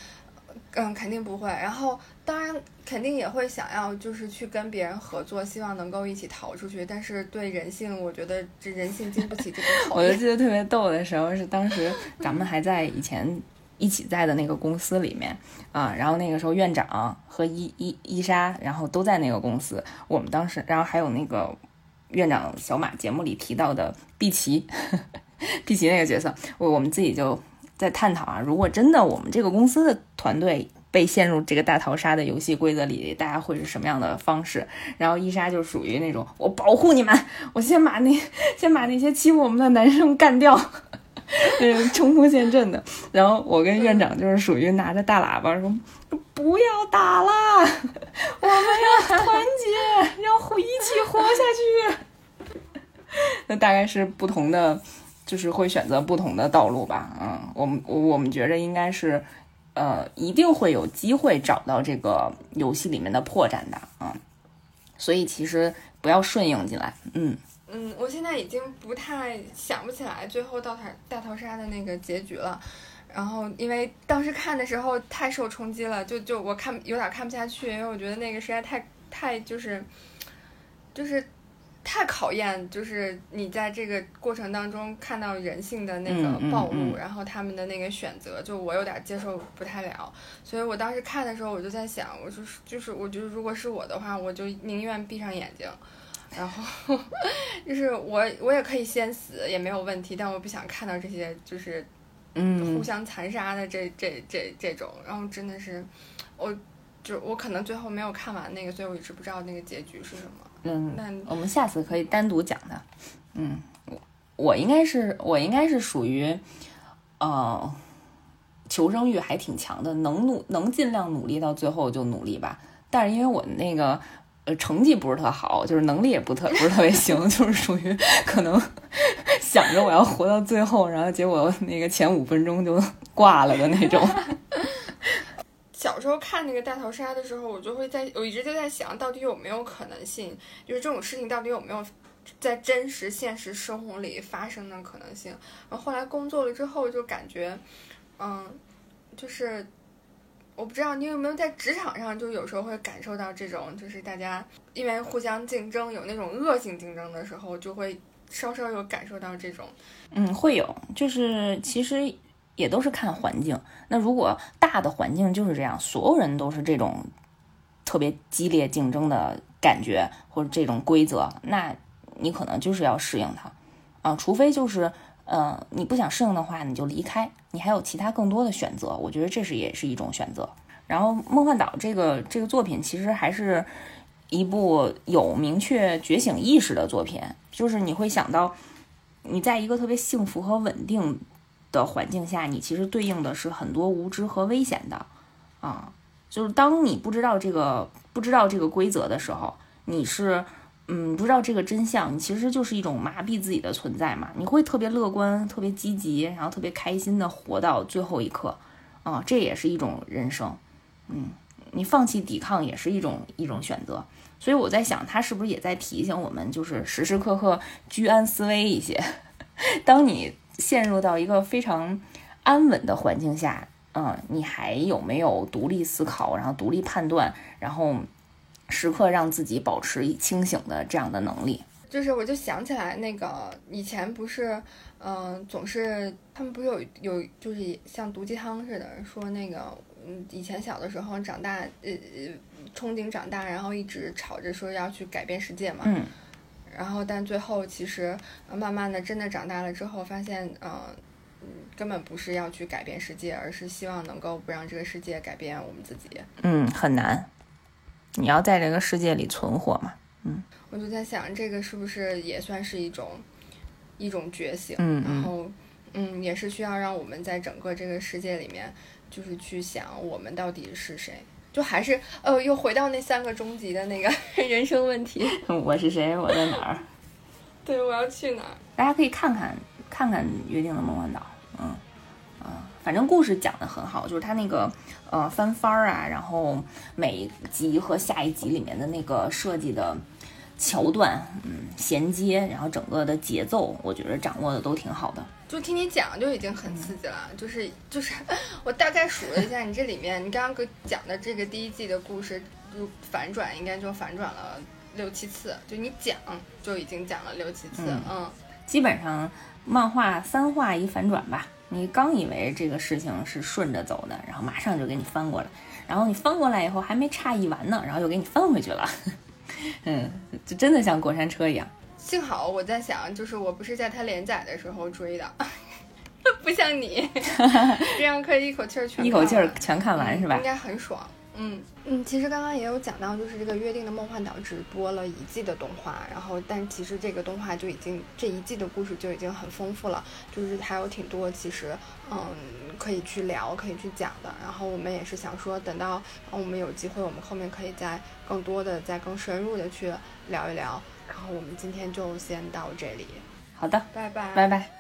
嗯，肯定不会。然后当然肯定也会想要就是去跟别人合作，希望能够一起逃出去。但是对人性，我觉得这人性经不起这个考验。我就记得特别逗的时候是当时咱们还在以前。一起在的那个公司里面啊，然后那个时候院长和伊伊伊莎，然后都在那个公司。我们当时，然后还有那个院长小马节目里提到的碧琪，碧琪那个角色，我我们自己就在探讨啊，如果真的我们这个公司的团队被陷入这个大逃杀的游戏规则里，大家会是什么样的方式？然后伊莎就属于那种我保护你们，我先把那 先把那些欺负我们的男生干掉。冲锋陷阵的，然后我跟院长就是属于拿着大喇叭说：“不要打啦，我们要团结，要一起活下去。”那大概是不同的，就是会选择不同的道路吧。嗯，我们我们觉着应该是呃，一定会有机会找到这个游戏里面的破绽的啊。所以其实不要顺应进来，嗯嗯，我现在已经不太想不起来最后大逃大逃杀的那个结局了。然后因为当时看的时候太受冲击了，就就我看有点看不下去，因为我觉得那个实在太太就是就是。太考验，就是你在这个过程当中看到人性的那个暴露，然后他们的那个选择，就我有点接受不太了。所以我当时看的时候，我就在想，我就是就是，我觉得如果是我的话，我就宁愿闭上眼睛，然后就是我我也可以先死也没有问题，但我不想看到这些就是嗯互相残杀的这这这这种。然后真的是，我就我可能最后没有看完那个，所以我一直不知道那个结局是什么。嗯，那我们下次可以单独讲的。嗯，我我应该是我应该是属于，呃，求生欲还挺强的，能努能尽量努力到最后就努力吧。但是因为我那个成绩不是特好，就是能力也不特不是特别行，就是属于可能想着我要活到最后，然后结果那个前五分钟就挂了的那种。小时候看那个大逃杀的时候，我就会在，我一直就在想，到底有没有可能性，就是这种事情到底有没有在真实现实生活里发生的可能性。然后后来工作了之后，就感觉，嗯，就是我不知道你有没有在职场上，就有时候会感受到这种，就是大家因为互相竞争，有那种恶性竞争的时候，就会稍稍有感受到这种。嗯，会有，就是其实。也都是看环境。那如果大的环境就是这样，所有人都是这种特别激烈竞争的感觉或者这种规则，那你可能就是要适应它啊。除非就是呃你不想适应的话，你就离开，你还有其他更多的选择。我觉得这是也是一种选择。然后《梦幻岛》这个这个作品其实还是一部有明确觉醒意识的作品，就是你会想到你在一个特别幸福和稳定。的环境下，你其实对应的是很多无知和危险的，啊，就是当你不知道这个不知道这个规则的时候，你是嗯不知道这个真相，你其实就是一种麻痹自己的存在嘛。你会特别乐观、特别积极，然后特别开心的活到最后一刻，啊，这也是一种人生，嗯，你放弃抵抗也是一种一种选择。所以我在想，他是不是也在提醒我们，就是时时刻刻居安思危一些，当你。陷入到一个非常安稳的环境下，嗯，你还有没有独立思考，然后独立判断，然后时刻让自己保持清醒的这样的能力？就是我就想起来那个以前不是，嗯，总是他们不是有有就是像毒鸡汤似的说那个，嗯，以前小的时候长大，呃，憧憬长大，然后一直吵着说要去改变世界嘛，嗯。然后，但最后其实慢慢的，真的长大了之后，发现，嗯，根本不是要去改变世界，而是希望能够不让这个世界改变我们自己。嗯，很难。你要在这个世界里存活嘛？嗯。我就在想，这个是不是也算是一种一种觉醒？嗯然后，嗯，也是需要让我们在整个这个世界里面，就是去想我们到底是谁。就还是呃，又回到那三个终极的那个 人生问题。我是谁？我在哪儿？对，我要去哪儿？大家可以看看看看《约定的梦幻岛》。嗯嗯，反正故事讲的很好，就是它那个呃翻番儿啊，然后每一集和下一集里面的那个设计的桥段，嗯，衔接，然后整个的节奏，我觉得掌握的都挺好的。就听你讲就已经很刺激了，就是就是，我大概数了一下，你这里面你刚刚给讲的这个第一季的故事，就反转应该就反转了六七次，就你讲就已经讲了六七次，嗯，基本上漫画三话一反转吧，你刚以为这个事情是顺着走的，然后马上就给你翻过来，然后你翻过来以后还没诧异完呢，然后又给你翻回去了，嗯，就真的像过山车一样。幸好我在想，就是我不是在它连载的时候追的，不像你 这样可以一口气儿全一口气儿全看完是吧？应该很爽。嗯嗯，其实刚刚也有讲到，就是这个约定的梦幻岛只播了一季的动画，然后但其实这个动画就已经这一季的故事就已经很丰富了，就是还有挺多其实嗯可以去聊可以去讲的。然后我们也是想说，等到我们有机会，我们后面可以再更多的、再更深入的去聊一聊。然后我们今天就先到这里，好的，拜拜，拜拜。